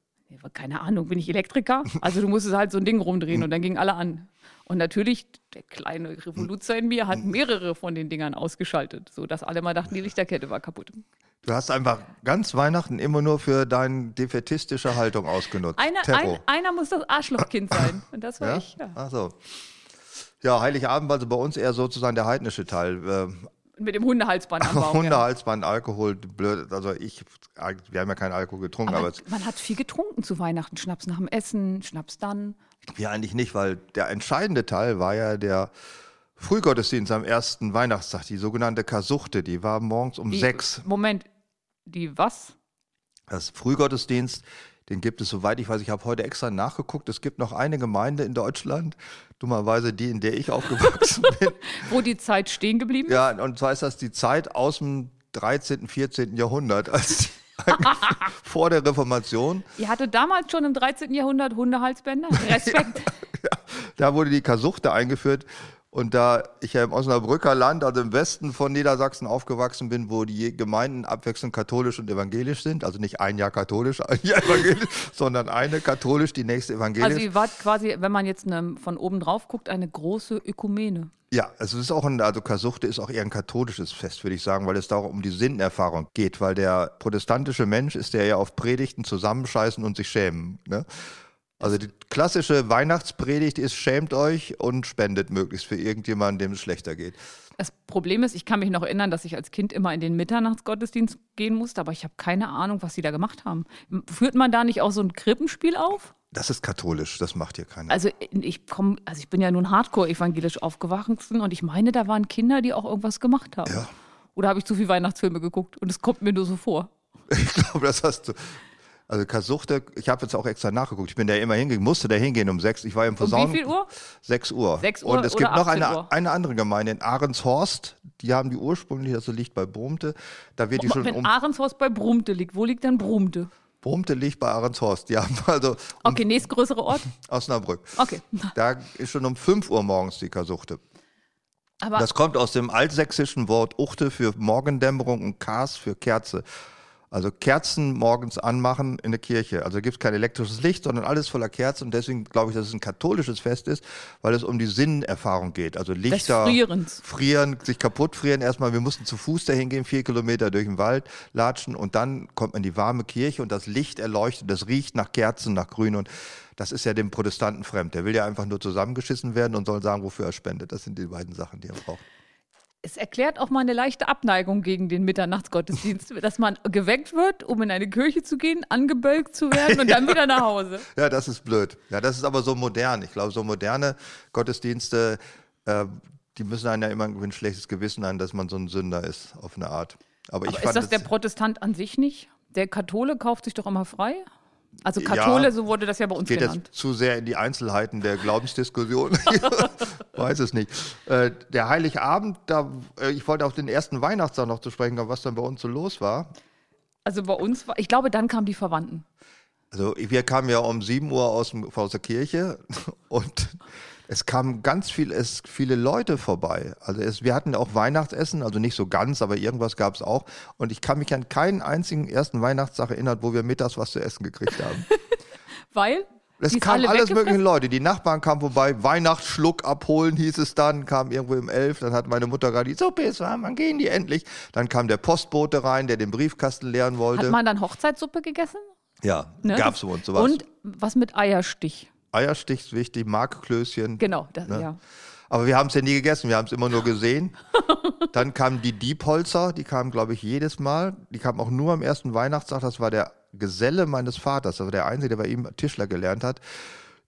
Keine Ahnung, bin ich Elektriker? Also du musstest halt so ein Ding rumdrehen und dann gingen alle an. Und natürlich, der kleine Revoluzer in mir hat mehrere von den Dingern ausgeschaltet, sodass alle mal dachten, die Lichterkette war kaputt. Du hast einfach ganz Weihnachten immer nur für deine defetistische Haltung ausgenutzt. Einer, ein, einer muss das Arschlochkind sein. Und das war ja? ich. Ja. Ach so. Ja, Heiligabend war also bei uns eher sozusagen der heidnische Teil. Ähm, Mit dem Hundehalsband am Baum. ja. Hundehalsband, Alkohol, blöd. Also ich, wir haben ja keinen Alkohol getrunken, aber, Aber man hat viel getrunken zu Weihnachten. Schnaps nach dem Essen, Schnaps dann. wir eigentlich nicht, weil der entscheidende Teil war ja der Frühgottesdienst am ersten Weihnachtstag, die sogenannte Kasuchte, die war morgens um Die- sechs. Moment, die was? Das Frühgottesdienst, den gibt es, soweit ich weiß, ich habe heute extra nachgeguckt, es gibt noch eine Gemeinde in Deutschland, dummerweise die, in der ich aufgewachsen bin. Wo die Zeit stehen geblieben ist? Ja, und zwar ist das die Zeit aus dem 13., 14. Jahrhundert, als vor der Reformation. Ihr hattet damals schon im 13. Jahrhundert Hundehalsbänder? Respekt. Da wurde die Kasuchte eingeführt. Und da ich ja im Osnabrücker Land, also im Westen von Niedersachsen aufgewachsen bin, wo die Gemeinden abwechselnd katholisch und evangelisch sind, also nicht ein Jahr katholisch, ein Jahr evangelisch, sondern eine katholisch, die nächste evangelisch. Also ihr wart quasi, wenn man jetzt ne, von oben drauf guckt, eine große Ökumene. Ja, also es ist auch ein, also Kasuchte ist auch eher ein katholisches Fest, würde ich sagen, weil es da auch um die Sinnenerfahrung geht, weil der protestantische Mensch ist der ja auf Predigten zusammenscheißen und sich schämen. Ne? Also die klassische Weihnachtspredigt ist, schämt euch und spendet möglichst für irgendjemanden, dem es schlechter geht. Das Problem ist, ich kann mich noch erinnern, dass ich als Kind immer in den Mitternachtsgottesdienst gehen musste, aber ich habe keine Ahnung, was sie da gemacht haben. Führt man da nicht auch so ein Krippenspiel auf? Das ist katholisch, das macht hier keiner. Also ich komme, also ich bin ja nun hardcore evangelisch aufgewachsen und ich meine, da waren Kinder, die auch irgendwas gemacht haben. Ja. Oder habe ich zu viel Weihnachtsfilme geguckt und es kommt mir nur so vor. Ich glaube, das hast du. Also Kasuchte, ich habe jetzt auch extra nachgeguckt. Ich bin da immer hingehen, musste da hingehen um sechs. Ich war im Posaunen. Um wie viel Uhr? Sechs Uhr. Sechs Uhr und es gibt noch eine, eine andere Gemeinde in Ahrenshorst. Die haben die ursprünglich, das also liegt bei Brumte. Da wird die schon Wenn um Ahrenshorst bei Brumte liegt, wo liegt dann Brumte? Brumte liegt bei Ahrenshorst. Die haben also okay, nächstgrößere Ort? Osnabrück. Okay. Da ist schon um fünf Uhr morgens die Kasuchte. Aber das kommt aus dem altsächsischen Wort Uchte für Morgendämmerung und Kars für Kerze. Also Kerzen morgens anmachen in der Kirche. Also gibt es kein elektrisches Licht, sondern alles voller Kerzen. Und deswegen glaube ich, dass es ein katholisches Fest ist, weil es um die Sinnenerfahrung geht. Also Lichter, frieren, sich kaputt frieren. Erstmal, wir mussten zu Fuß dahin gehen, vier Kilometer durch den Wald latschen. Und dann kommt man in die warme Kirche und das Licht erleuchtet. Das riecht nach Kerzen, nach Grün. Und das ist ja dem Protestanten fremd. Der will ja einfach nur zusammengeschissen werden und soll sagen, wofür er spendet. Das sind die beiden Sachen, die er braucht. Es erklärt auch mal eine leichte Abneigung gegen den Mitternachtsgottesdienst, dass man geweckt wird, um in eine Kirche zu gehen, angebölkt zu werden und dann wieder nach Hause. Ja, das ist blöd. Ja, das ist aber so modern. Ich glaube, so moderne Gottesdienste, äh, die müssen einen ja immer ein schlechtes Gewissen haben, dass man so ein Sünder ist, auf eine Art. Aber, ich Aber ist das der es- Protestant an sich nicht? Der Kathole kauft sich doch immer frei? Also Kathole, Ja. so wurde das ja bei uns geht genannt. jetzt zu sehr in die Einzelheiten der Glaubensdiskussion. Weiß es nicht. Äh, der Heiligabend, da, äh, ich wollte auf den ersten Weihnachtstag noch zu sprechen kommen, was dann bei uns so los war. Also bei uns war, ich glaube, dann kamen die Verwandten. Also wir kamen ja um 7 Uhr aus, dem, aus der Kirche und es kamen ganz viel, es, viele Leute vorbei. Also es, wir hatten auch Weihnachtsessen, also nicht so ganz, aber irgendwas gab es auch. Und ich kann mich an keinen einzigen ersten Weihnachtstag erinnern, wo wir mittags was zu essen gekriegt haben. Weil Es kamen alle alles mögliche. Leute. Die Nachbarn kamen vorbei, Weihnachtsschluck abholen hieß es dann, kam irgendwo im Elf. Dann hat meine Mutter gerade die Suppe ist warm, wann gehen die endlich? Dann kam der Postbote rein, der den Briefkasten leeren wollte. Hat man dann Hochzeitssuppe gegessen? ja, Ne? gab's bei uns sowas. Und was mit Eierstich. Eierstich ist wichtig, Markklößchen. Genau, das, Ne? ja. Aber wir haben es ja nie gegessen, wir haben es immer nur gesehen. Dann kamen die Diepholzer, die kamen, glaube ich, jedes Mal. Die kamen auch nur am ersten Weihnachtstag. Das war der Geselle meines Vaters, also der Einzige, der bei ihm Tischler gelernt hat.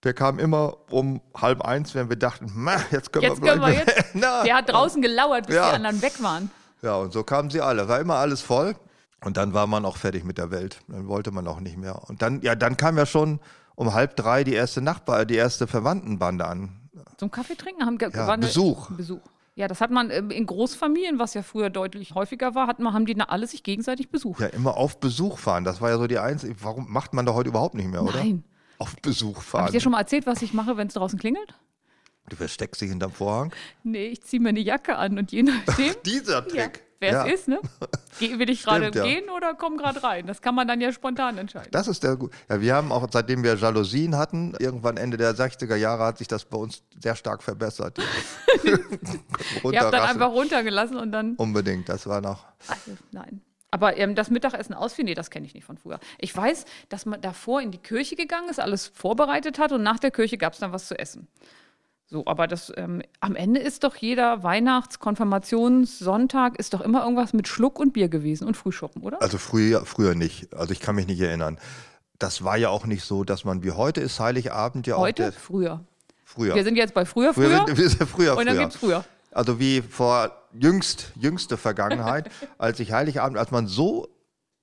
Der kam immer um halb eins, wenn wir dachten, "Ma, jetzt können Jetzt wir können wir jetzt. Na. Der hat draußen gelauert, bis Ja. die anderen weg waren. Ja, und so kamen sie alle. War immer alles voll. Und dann war man auch fertig mit der Welt. Dann wollte man auch nicht mehr. Und dann, ja, dann kam ja schon um halb drei die erste Nachbar, die erste Verwandtenbande an. Zum Kaffee trinken haben Ja, Besuch. Besuch. Ja, das hat man ähm, in Großfamilien, was ja früher deutlich häufiger war, hat man, haben die alle sich gegenseitig besucht. Ja, immer auf Besuch fahren. Das war ja so die einzige. Warum macht man da heute überhaupt nicht mehr, oder? Nein. Auf Besuch fahren. ich dir schon mal erzählt, was ich mache, wenn es draußen klingelt? du versteckst dich hinterm Vorhang. Nee, ich ziehe mir eine Jacke an und je nachdem, Dieser ja, Trick. Wer Ja. es ist, ne? Will ich gerade ja. gehen oder komm gerade rein? Das kann man dann ja spontan entscheiden. Das ist der gut. Ja, wir haben auch, seitdem wir Jalousien hatten, irgendwann Ende der 60er Jahre hat sich das bei uns sehr stark verbessert. Ihr habt dann einfach runtergelassen und dann. Unbedingt, das war noch. Also, nein. Aber ähm, das Mittagessen ausfiel, nee, das kenne ich nicht von früher. Ich weiß, dass man davor in die Kirche gegangen ist, alles vorbereitet hat und nach der Kirche gab es dann was zu essen. So, aber das ähm, am Ende ist doch jeder Weihnachts-, Konfirmationssonntag ist doch immer irgendwas mit Schluck und Bier gewesen und Frühschoppen, oder? Also früher, früher nicht. Also ich kann mich nicht erinnern. Das war ja auch nicht so, dass man wie heute ist Heiligabend ja Heute? auch der, Früher. früher. Wir sind jetzt bei früher, früher, früher. sind, wir sind früher, und dann früher. gibt's früher. Also wie vor jüngst, jüngste Vergangenheit, als ich Heiligabend, als man so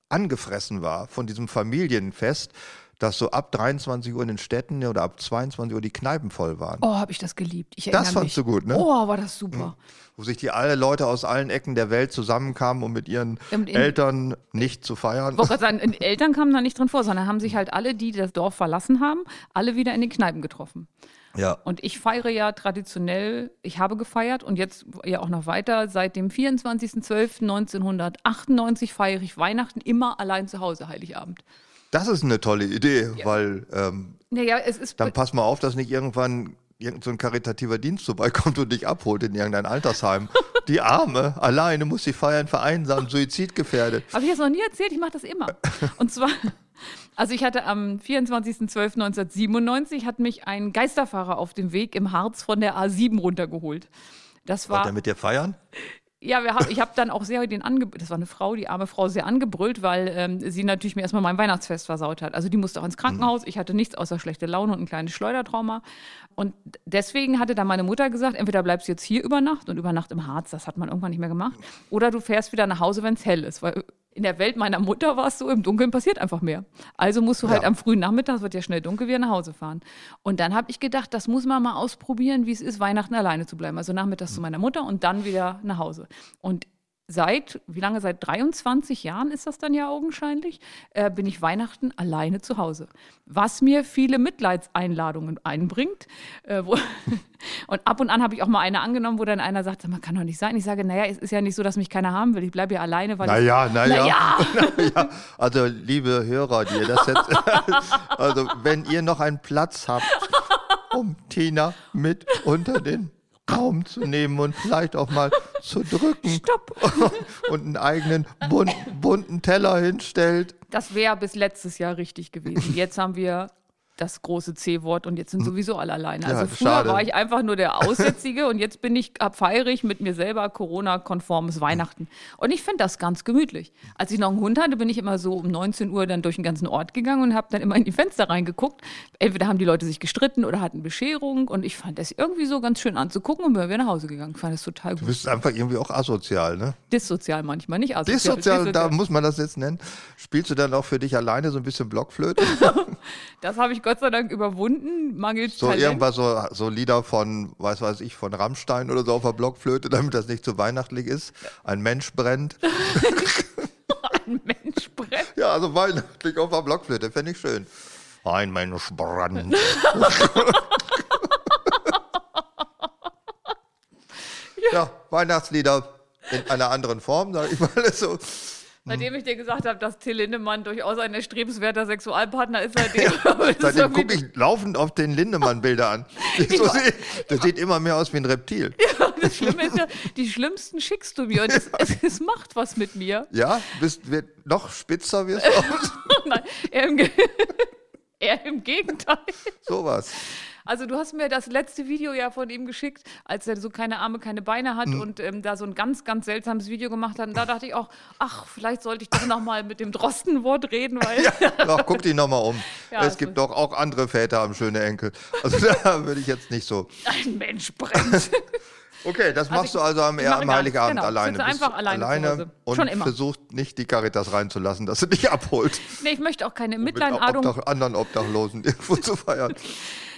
angefressen war von diesem Familienfest, dass so ab 23 Uhr in den Städten oder ab 22 Uhr die Kneipen voll waren. Oh, habe ich das geliebt. Ich Das fandst mich. du gut, ne? Oh, war das super. Wo sich die alle Leute aus allen Ecken der Welt zusammenkamen, um mit ihren in- Eltern nicht zu feiern. Wollte sagen, die Eltern kamen da nicht drin vor, sondern haben sich halt alle, die das Dorf verlassen haben, alle wieder in den Kneipen getroffen. Ja. Und ich feiere ja traditionell, ich habe gefeiert und jetzt ja auch noch weiter, seit dem 24.12.1998 feiere ich Weihnachten immer allein zu Hause, Heiligabend. Das ist eine tolle Idee, weil ähm, Naja, es ist. dann pass mal auf, dass nicht irgendwann irgend so ein karitativer Dienst vorbeikommt und dich abholt in irgendein Altersheim. Die Arme, alleine muss sie feiern, vereinsamt, suizidgefährdet. Habe ich das noch nie erzählt? Ich mache das immer. Und zwar, also ich hatte am 24.12.1997 hat mich ein Geisterfahrer auf dem Weg im Harz von der A7 runtergeholt. Das Wollt war. ihr mit dir feiern? Ja, haben, ich habe dann auch sehr den ange das war eine Frau, die arme Frau, sehr angebrüllt, weil ähm, sie natürlich mir erstmal mein Weihnachtsfest versaut hat. Also die musste auch ins Krankenhaus. Ich hatte nichts außer schlechte Laune und ein kleines Schleudertrauma. Und deswegen hatte dann meine Mutter gesagt, entweder bleibst du jetzt hier über Nacht und über Nacht im Harz, das hat man irgendwann nicht mehr gemacht, oder du fährst wieder nach Hause, wenn es hell ist. Weil in der Welt meiner Mutter war es so, im Dunkeln passiert einfach mehr. Also musst du halt Ja. am frühen Nachmittag, es wird ja schnell dunkel, wieder nach Hause fahren. Und dann habe ich gedacht, das muss man mal ausprobieren, wie es ist, Weihnachten alleine zu bleiben. Also nachmittags zu meiner Mutter und dann wieder nach Hause. Und seit, wie lange, seit 23 Jahren ist das dann ja augenscheinlich, äh, bin ich Weihnachten alleine zu Hause. Was mir viele Mitleidseinladungen einbringt. Äh, wo und ab und an habe ich auch mal eine angenommen, wo dann einer sagt, man kann doch nicht sein. Ich sage, naja, es ist ja nicht so, dass mich keiner haben will. Ich bleibe ja alleine, weil ich, Naja, naja. Naja. naja. Also, liebe Hörer, die ihr das jetzt. also, wenn ihr noch einen Platz habt, um Tina mit unter den Raum zu nehmen und vielleicht auch mal zu drücken Stopp. und einen eigenen bun bunten Teller hinstellt. Das wäre bis letztes Jahr richtig gewesen. Jetzt haben wir das große C-Wort und jetzt sind sowieso alle alleine. Hm. Ja, Also früher schade. war ich einfach nur der Aussätzige und jetzt bin ich ab feirig mit mir selber Corona-konformes Weihnachten. Und ich finde das ganz gemütlich. Als ich noch einen Hund hatte, bin ich immer so um 19 Uhr dann durch den ganzen Ort gegangen und habe dann immer in die Fenster reingeguckt. Entweder haben die Leute sich gestritten oder hatten Bescherung und ich fand das irgendwie so ganz schön anzugucken und bin wieder nach Hause gegangen. Ich fand das total Du gut. bist einfach irgendwie auch asozial, ne? Dissozial manchmal, nicht asozial. Dissozial, da muss man das jetzt nennen. Spielst du dann auch für dich alleine so ein bisschen Blockflöte? Das habe ich Gott sei Dank überwunden, mangels So Talent. irgendwas, so, so Lieder von, weiß weiß ich, von Rammstein oder so auf der Blockflöte, damit das nicht zu weihnachtlich ist. Ein Mensch brennt. Ein Mensch brennt. Ja, also weihnachtlich auf der Blockflöte, fände ich schön. Ein Mensch brennt. ja. Weihnachtslieder in einer anderen Form, sage ich mal so. Nachdem ich dir gesagt habe, dass Till Lindemann durchaus ein erstrebenswerter Sexualpartner ist, seitdem, Seitdem gucke ich laufend auf den Lindemann-Bilder an. So sehe, der sieht immer mehr aus wie ein Reptil. das Schlimme ist ja, die schlimmsten schickst du mir und es, es, es macht was mit mir. Ja, bist, wird noch spitzer wirst du. Nein, eher im, eher im Gegenteil. Sowas. Also du hast mir das letzte Video ja von ihm geschickt, als er so keine Arme, keine Beine Mhm. hat und ähm, da so ein ganz, ganz seltsames Video gemacht hat. Und da dachte ich auch, ach, vielleicht sollte ich doch noch mal mit dem Drostenwort reden, weil Doch, guck dich nochmal um. Ja, es gibt gut. doch auch andere Väter am schöne Enkel. Also da würde ich jetzt nicht so. ein Mensch brennt. Okay, das machst ich- du also am, am Heiligabend genau. alleine. Bist einfach alleine Hause. und Schon immer. versucht nicht die Caritas reinzulassen, dass sie dich abholt. nee, ich möchte auch keine Mit Mitleidenadung. Obdach, anderen Obdachlosen irgendwo zu feiern.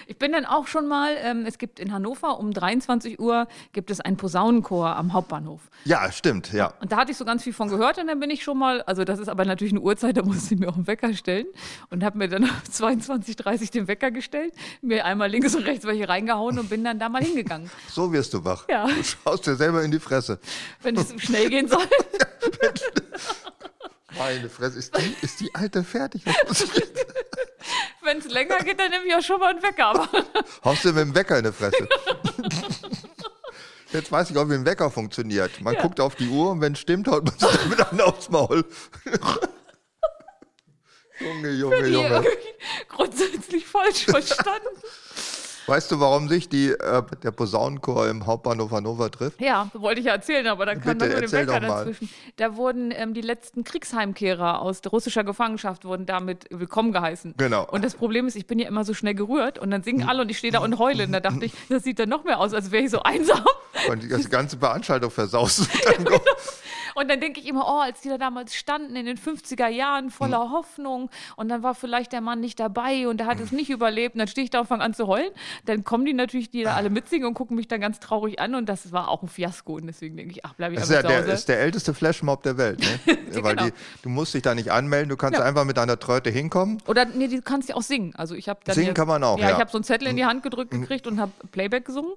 Ich bin dann auch schon mal, ähm, es gibt in Hannover um 23 Uhr gibt es einen Posaunenchor am Hauptbahnhof. Ja, stimmt, ja. Und da hatte ich so ganz viel von gehört und dann bin ich schon mal, also das ist aber natürlich eine Uhrzeit, da muss ich mir auch einen Wecker stellen und habe mir dann auf 22.30 den Wecker gestellt, mir einmal links und rechts welche reingehauen und bin dann da mal hingegangen. So wirst du wach. Ja. Du schaust dir selber in die Fresse. Wenn es schnell gehen soll. Meine Fresse, ist die, ist die alte fertig? Wenn es länger geht, dann nehme ich auch schon mal einen Wecker. Haust du mit dem Wecker in die Fresse? Jetzt weiß ich auch, wie ein Wecker funktioniert. Man Ja. guckt auf die Uhr und wenn es stimmt, haut man sich damit einen aufs Maul. Junge, Junge, Junge. grundsätzlich falsch verstanden. Weißt du, warum sich die, äh, der Posaunenchor im Hauptbahnhof Hannover trifft? Ja, wollte ich ja erzählen, aber dann kam Bitte, mit dem erzähl Wecker dazwischen. Da wurden ähm, die letzten Kriegsheimkehrer aus der russischer Gefangenschaft wurden damit willkommen geheißen. Genau. Und das Problem ist, ich bin ja immer so schnell gerührt und dann singen alle und ich stehe da und heule. Und da dachte ich, das sieht dann noch mehr aus, als wäre ich so einsam. Und die ganze Veranstaltung versaust. Und dann denke ich immer, oh, als die da damals standen in den 50er Jahren voller Hm. Hoffnung und dann war vielleicht der Mann nicht dabei und der hat es nicht überlebt und dann stehe ich da und fange an zu heulen. Dann kommen die natürlich, die da alle mitsingen und gucken mich dann ganz traurig an und das war auch ein Fiasko und deswegen denke ich, ach, bleibe ich Das ist, ja zu der, Hause. ist der älteste Flashmob der Welt. Ne? Weil Genau. die, du musst dich da nicht anmelden, du kannst Ja. einfach mit deiner Tröte hinkommen. Oder nee, du kannst ja auch singen. Also ich habe Singen jetzt- kann man auch, Ja, ja. ich habe so einen Zettel in die Hand gedrückt gekriegt und habe Playback gesungen.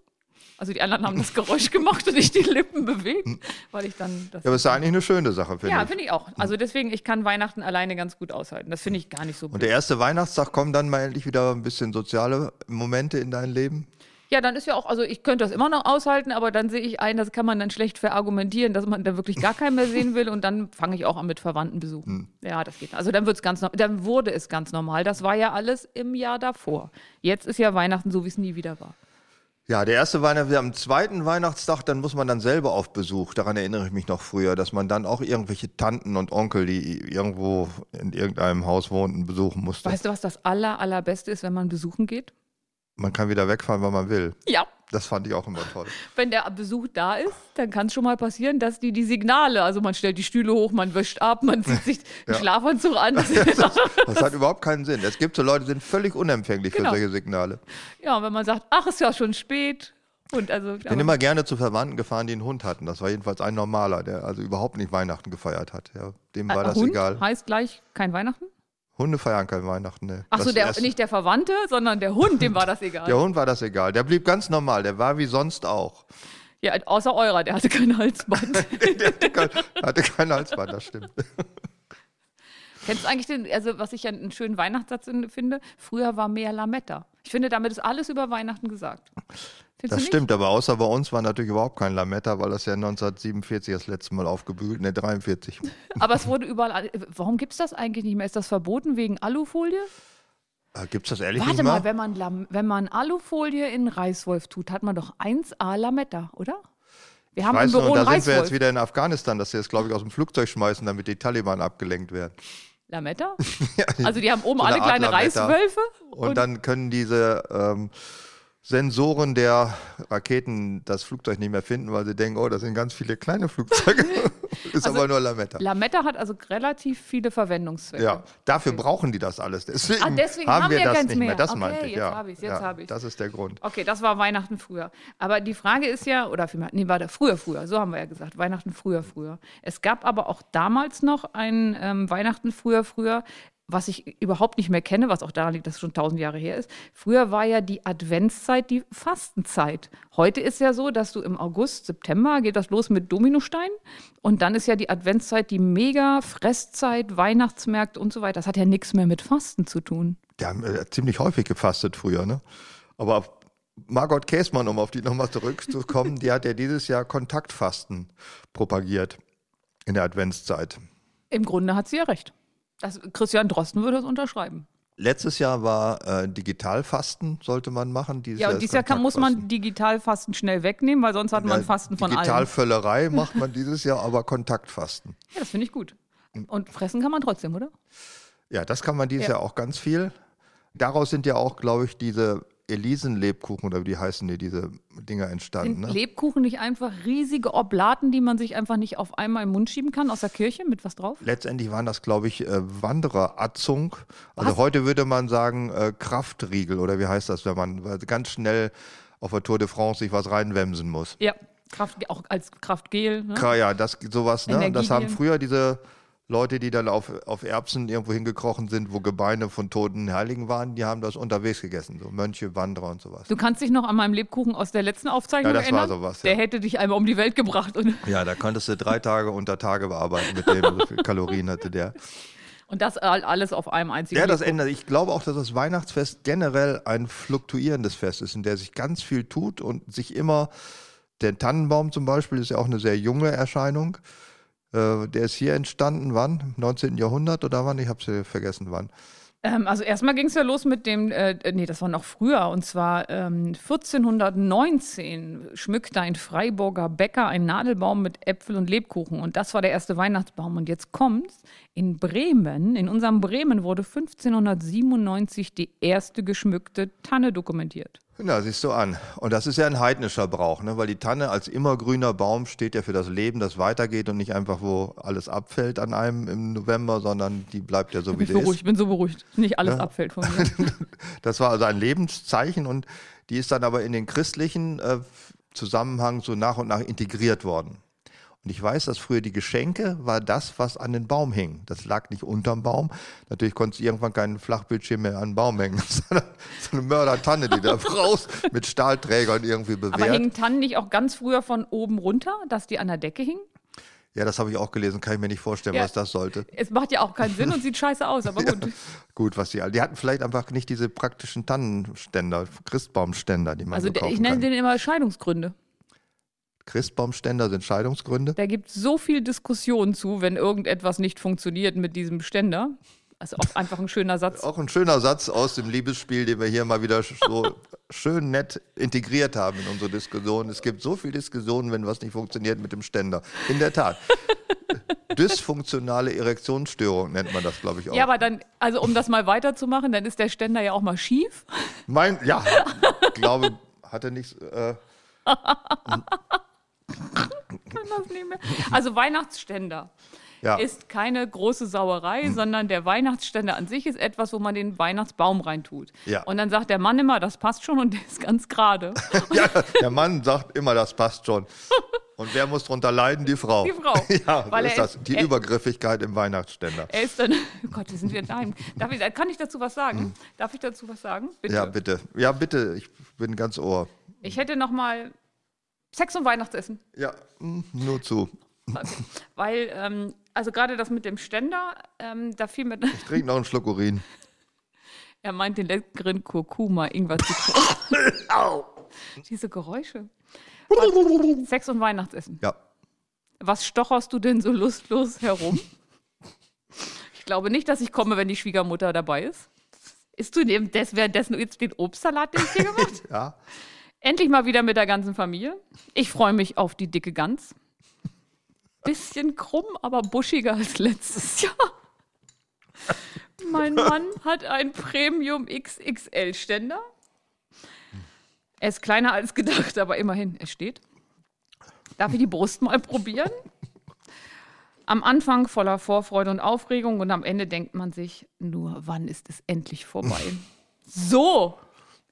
Also die anderen haben das Geräusch gemacht und ich die Lippen bewegt, weil ich dann das. Ja, aber es ist eigentlich eine schöne Sache, finde ja, ich. finde ich auch. Also deswegen, ich kann Weihnachten alleine ganz gut aushalten. Das finde ich gar nicht so Und blöd. der erste Weihnachtstag kommen dann mal endlich wieder ein bisschen soziale Momente in dein Leben. Ja, dann ist ja auch, also ich könnte das immer noch aushalten, aber dann sehe ich ein, das kann man dann schlecht verargumentieren, dass man da wirklich gar keinen mehr sehen will und dann fange ich auch an mit Verwandten besuchen. Ja, das geht. Also dann wird's ganz dann wurde es ganz normal. Das war ja alles im Jahr davor. Jetzt ist ja Weihnachten so, wie es nie wieder war. Ja, der erste Weihnachten, am zweiten Weihnachtstag, dann muss man dann selber auf Besuch. Daran erinnere ich mich noch früher, dass man dann auch irgendwelche Tanten und Onkel, die irgendwo in irgendeinem Haus wohnten, besuchen musste. Weißt du, was das aller, allerbeste ist, wenn man besuchen geht? Man kann wieder wegfahren, wann man will. Ja. Das fand ich auch immer toll. Wenn der Besuch da ist, dann kann es schon mal passieren, dass die die Signale, also man stellt die Stühle hoch, man wäscht ab, man zieht sich einen Ja. Schlafanzug an. Das hat überhaupt keinen Sinn. Es gibt so Leute, die sind völlig unempfänglich Genau. für solche Signale. ja, und wenn man sagt, ach, ist ja schon spät. Und also, Ich bin immer gerne zu Verwandten gefahren, die einen Hund hatten. Das war jedenfalls ein normaler, der also überhaupt nicht Weihnachten gefeiert hat. Ja, dem war das Hund egal. heißt gleich kein Weihnachten? Hunde feiern kein Weihnachten. Ne. Ach so, Das der, erst- nicht der Verwandte, sondern der Hund, dem war das egal. Der Hund war das egal. Der blieb ganz normal. Der war wie sonst auch. Ja, außer eurer, der hatte kein Halsband. Der hatte kein, hatte kein Halsband, das stimmt. Kennst du eigentlich den, also was ich ja einen schönen Weihnachtssatz in- finde? Früher war mehr Lametta. Ich finde, damit ist alles über Weihnachten gesagt. Findest Das stimmt, aber außer bei uns war natürlich überhaupt kein Lametta, weil das ja 1947 das letzte Mal aufgebügelt, ne 43. Nicht? Aber es wurde überall. Warum gibt es das eigentlich nicht mehr? Ist das verboten wegen Alufolie? Äh, Gibt's das ehrlich Warte nicht mehr? mal, wenn man, Lam wenn man Alufolie in Reiswolf tut, hat man doch 1A Lametta, oder? Wir haben im Büro nur, einen da sind wir jetzt wieder in Afghanistan, dass sie das, glaube ich, aus dem Flugzeug schmeißen, damit die Taliban abgelenkt werden. Lametta? Ja, Also die haben oben so alle kleine. Reiswölfe. Und, dann können diese ähm, Sensoren der Raketen das Flugzeug nicht mehr finden, weil sie denken, oh, das sind ganz viele kleine Flugzeuge. Ist Also aber nur Lametta. Lametta hat also relativ viele Verwendungszwecke. Ja, dafür brauchen die das alles. Deswegen, Ah, deswegen haben haben wir wir das nicht mehr. mehr. Das Okay, meinte ich. jetzt ja. hab ich's, jetzt ja, hab ich's. Das ist der Grund. Okay, das war Weihnachten früher. Aber die Frage ist ja, oder vielmehr, nee, war der früher, früher, so haben wir ja gesagt, Weihnachten früher, früher. Es gab aber auch damals noch ein ähm, Weihnachten früher, früher, was ich überhaupt nicht mehr kenne, was auch daran liegt, dass es schon tausend Jahre her ist. Früher war ja die Adventszeit die Fastenzeit. Heute ist ja so, dass du im August, September geht das los mit Dominostein und dann ist ja die Adventszeit die mega Fresszeit, Weihnachtsmärkte und so weiter. Das hat ja nichts mehr mit Fasten zu tun. Die haben äh, ziemlich häufig gefastet früher, ne? Aber Margot Käßmann, um auf die nochmal zurückzukommen, die hat ja dieses Jahr Kontaktfasten propagiert in der Adventszeit. Im Grunde hat sie ja recht. Das, Christian Drosten würde das unterschreiben. Letztes Jahr war äh, Digitalfasten, sollte man machen. Dieses Ja, und ist dieses Jahr kann, muss man. Digitalfasten schnell wegnehmen, weil sonst hat man Ja, Fasten von allem. Digitalvöllerei macht man dieses Jahr, aber Kontaktfasten. Ja, das finde ich gut. Und fressen kann man trotzdem, oder? Ja, das kann man dieses Ja. Jahr auch ganz viel. Daraus sind ja auch, glaube ich, diese Elisen-Lebkuchen oder wie die heißen, die diese Dinger entstanden. Sind Ne? Lebkuchen nicht einfach riesige Oblaten, die man sich einfach nicht auf einmal im Mund schieben kann aus der Kirche mit was drauf? Letztendlich waren das, glaube ich, äh, Wandereratzung. Also heute würde man sagen äh, Kraftriegel oder wie heißt das, wenn man ganz schnell auf der Tour de France sich was reinwemsen muss. Ja, Kraft, auch als Kraftgel. Ne? Ja, das sowas, ne? Das haben früher diese Leute, die dann auf, auf Erbsen irgendwo hingekrochen sind, wo Gebeine von toten Heiligen waren, die haben das unterwegs gegessen. So Mönche, Wanderer und sowas. Du kannst dich noch an meinem Lebkuchen aus der letzten Aufzeichnung Ja, das war erinnern? sowas, ja. Der hätte dich einmal um die Welt gebracht. Und, Ja, da konntest du drei Tage unter Tage bearbeiten mit dem, so viel Kalorien hatte der. und das all- alles auf einem einzigen Ja, das Lebkuchen. ändert. Ich glaube auch, dass das Weihnachtsfest generell ein fluktuierendes Fest ist, in der sich ganz viel tut und sich immer, der Tannenbaum zum Beispiel ist ja auch eine sehr junge Erscheinung. Äh, der ist hier entstanden, wann? Im 19. Jahrhundert oder wann? Ich habe es vergessen, wann. Ähm, also erstmal ging es ja los mit dem, äh, äh, nee, das war noch früher, und zwar ähm, 1419 schmückte ein Freiburger Bäcker einen Nadelbaum mit Äpfel und Lebkuchen und das war der erste Weihnachtsbaum. Und jetzt kommt's, in Bremen, in unserem Bremen wurde 1597 die erste geschmückte Tanne dokumentiert. Na, siehst du an. Und das ist ja ein heidnischer Brauch, ne? weil die Tanne als immergrüner Baum steht ja für das Leben, das weitergeht und nicht einfach, wo alles abfällt an einem im November, sondern die bleibt ja so, Ich wie bin sie beruhigt, ist. ich bin so beruhigt. Nicht alles abfällt von mir. Das war also ein Lebenszeichen und die ist dann aber in den christlichen äh, Zusammenhang so nach und nach integriert worden. Und ich weiß, dass früher die Geschenke war das, was an den Baum hing. Das lag nicht unterm Baum. Natürlich konntest du irgendwann keinen Flachbildschirm mehr an den Baum hängen. sondern so eine Mördertanne, die da raus mit Stahlträgern irgendwie Aber bewehrt. hingen Tannen nicht auch ganz früher von oben runter, dass die an der Decke hingen? Ja, das habe ich auch gelesen, kann ich mir nicht vorstellen, Ja. was das sollte. Es macht ja auch keinen Sinn und sieht scheiße aus, aber gut. Gut, was die, die hatten vielleicht einfach nicht diese praktischen Tannenständer, Christbaumständer, die man Also so kaufen ich nenne kann. den immer Scheidungsgründe. Christbaumständer sind Scheidungsgründe. Da gibt es so viel Diskussion zu, wenn irgendetwas nicht funktioniert mit diesem Ständer. Also auch einfach ein schöner Satz. Auch ein schöner Satz aus dem Liebesspiel, den wir hier mal wieder so schön nett integriert haben in unsere Diskussion. Es gibt so viel Diskussionen, wenn was nicht funktioniert mit dem Ständer. In der Tat. Dysfunktionale Erektionsstörung nennt man das, glaube ich, auch. Ja, aber dann, also um das mal weiterzumachen, dann ist der Ständer ja auch mal schief. mein, ja, ich glaube, hatte nichts. Äh, Kann das nicht mehr. Also Weihnachtsständer ja. ist keine große Sauerei, sondern der Weihnachtsständer an sich ist etwas, wo man den Weihnachtsbaum reintut. Ja. Und dann sagt der Mann immer, das passt schon und der ist ganz gerade. ja, der Mann sagt immer, das passt schon. Und wer muss drunter leiden? Die Frau. Die Frau. Ja, Weil ist das. ist- Die er- Übergriffigkeit im Weihnachtsständer. Er ist dann, oh Gott, wir sind wieder daheim. Darf ich, kann ich dazu was sagen? Darf ich dazu was sagen? Bitte. Ja, bitte. Ja, bitte. Ich bin ganz ohr. Ich hätte noch mal Sex und Weihnachtsessen. Ja, mm, nur zu. Okay. Weil, ähm, also gerade das mit dem Ständer, ähm, da fiel mir, Ich trinke noch einen Schluck Urin. er meint den leckeren Kurkuma, Ingwer, Zitrone. Diese Geräusche. Was, Sex und Weihnachtsessen. Ja. Was stocherst du denn so lustlos herum? Ich glaube nicht, dass ich komme, wenn die Schwiegermutter dabei ist. Isst du neben des, währenddessen jetzt den Obstsalat, den ich hier gemacht? Ja. Endlich mal wieder mit der ganzen Familie. Ich freue mich auf die dicke Gans. Bisschen krumm, aber buschiger als letztes Jahr. Mein Mann hat einen Premium XXL Ständer. Er ist kleiner als gedacht, aber immerhin, er steht. Darf ich die Brust mal probieren? Am Anfang voller Vorfreude und Aufregung und am Ende denkt man sich, nur wann ist es endlich vorbei? So!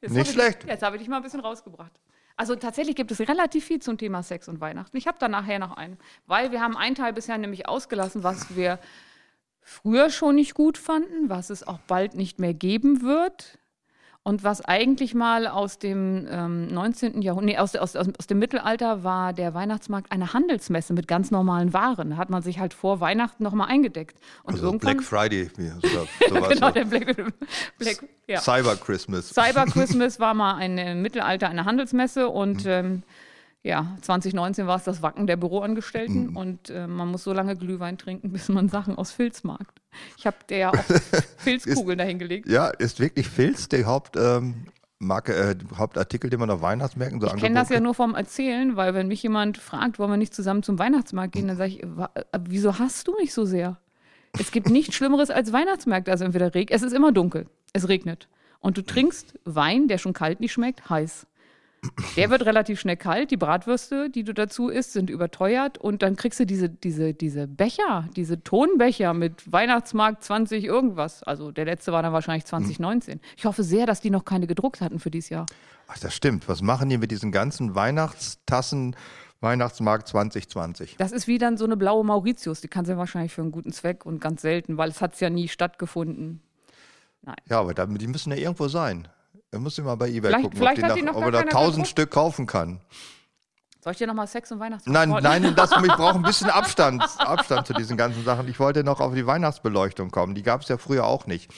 Jetzt Nicht hab ich, schlecht. Jetzt habe ich dich mal ein bisschen rausgebracht. Also tatsächlich gibt es relativ viel zum Thema Sex und Weihnachten. Ich habe da nachher noch einen, weil wir haben einen Teil bisher nämlich ausgelassen, was wir früher schon nicht gut fanden, was es auch bald nicht mehr geben wird und was eigentlich mal aus dem ähm, 19. Jahrhundert, nee, aus, aus, aus, dem Mittelalter war der Weihnachtsmarkt eine Handelsmesse mit ganz normalen Waren. Da hat man sich halt vor Weihnachten nochmal eingedeckt. Und Also Black Friday, wie, so, sowas. genau, der Black, Black ja. Cyber Christmas. Cyber Christmas war mal ein, im Mittelalter eine Handelsmesse und Mhm. ähm, ja, 2019 war es das Wacken der Büroangestellten Mhm. und äh, man muss so lange Glühwein trinken, bis man Sachen aus Filz mag. Ich habe dir ja auch Filzkugeln dahingelegt. Ja, ist wirklich Filz der Haupt, ähm, Marke, äh, Hauptartikel, den man auf Weihnachtsmärkten so Ich kenne das ja angeboten nur vom Erzählen, weil wenn mich jemand fragt, wollen wir nicht zusammen zum Weihnachtsmarkt gehen, dann sage ich, äh, wieso hast du mich so sehr? Es gibt nichts Schlimmeres als Weihnachtsmärkte. Also entweder regnet, es ist immer dunkel, es regnet. Und du trinkst Wein, der schon kalt nicht schmeckt, heiß. Der wird relativ schnell kalt. Die Bratwürste, die du dazu isst, sind überteuert. Und dann kriegst du diese, diese, diese Becher, diese Tonbecher mit Weihnachtsmarkt 20 irgendwas. Also der letzte war dann wahrscheinlich 2019. Ich hoffe sehr, dass die noch keine gedruckt hatten für dieses Jahr. Ach, das stimmt. Was machen die mit diesen ganzen Weihnachtstassen, Weihnachtsmarkt 2020? Das ist wie dann so eine blaue Mauritius. Die kannst du ja wahrscheinlich für einen guten Zweck und ganz selten, weil es hat ja nie stattgefunden. Ja, aber die müssen ja irgendwo sein. Da muss mal bei eBay Vielleicht- gucken, vielleicht ob, noch ob er da keiner 1000 gedruckt. Stück kaufen kann. Soll ich dir nochmal Sex und Weihnachtsmarkt Nein, nein, das, ich brauche ein bisschen Abstand, Abstand zu diesen ganzen Sachen. Ich wollte noch auf die Weihnachtsbeleuchtung kommen. Die gab es ja früher auch nicht.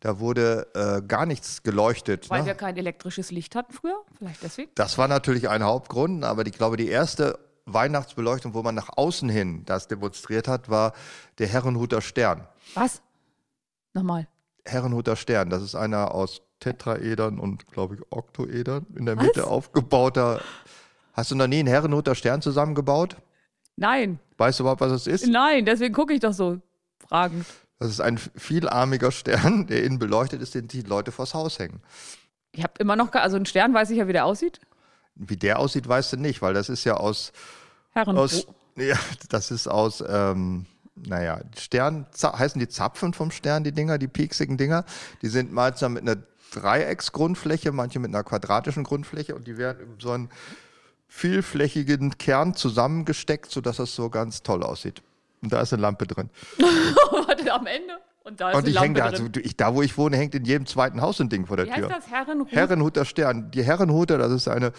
Da wurde äh, gar nichts geleuchtet. Weil ne? wir kein elektrisches Licht hatten früher. Vielleicht deswegen. Das war natürlich ein Hauptgrund, aber ich glaube, die erste Weihnachtsbeleuchtung, wo man nach außen hin das demonstriert hat, war der Herrenhuter Stern. Was? Nochmal. Herrenhuter Stern, das ist einer aus Tetraedern und, glaube ich, Oktoedern in der Mitte aufgebauter. Hast du noch nie einen Herrenhuter Stern zusammengebaut? Nein, Weißt du überhaupt, was es ist? nein, deswegen gucke ich doch so fragend. Das ist ein vielarmiger Stern, der innen beleuchtet ist, den die Leute vors Haus hängen. Ich habe immer noch, also ein Stern weiß ich ja, wie der aussieht. Wie der aussieht, weißt du nicht, weil das ist ja aus, Herren. aus ja, das ist aus, ähm, naja, Stern, heißen die Zapfen vom Stern, die Dinger, die pieksigen Dinger. Die sind meistens mit einer Dreiecksgrundfläche, manche mit einer quadratischen Grundfläche und die werden in so einen vielflächigen Kern zusammengesteckt, sodass das so ganz toll aussieht. Und da ist eine Lampe drin. Warte, am Ende. Und da ist Und ich Lampe da, also ich, da wo ich wohne, hängt in jedem zweiten Haus ein Ding vor der Wie Tür. heißt das? Herrenruf? Herrenhuter Stern. Die Herrenhuter, das ist eine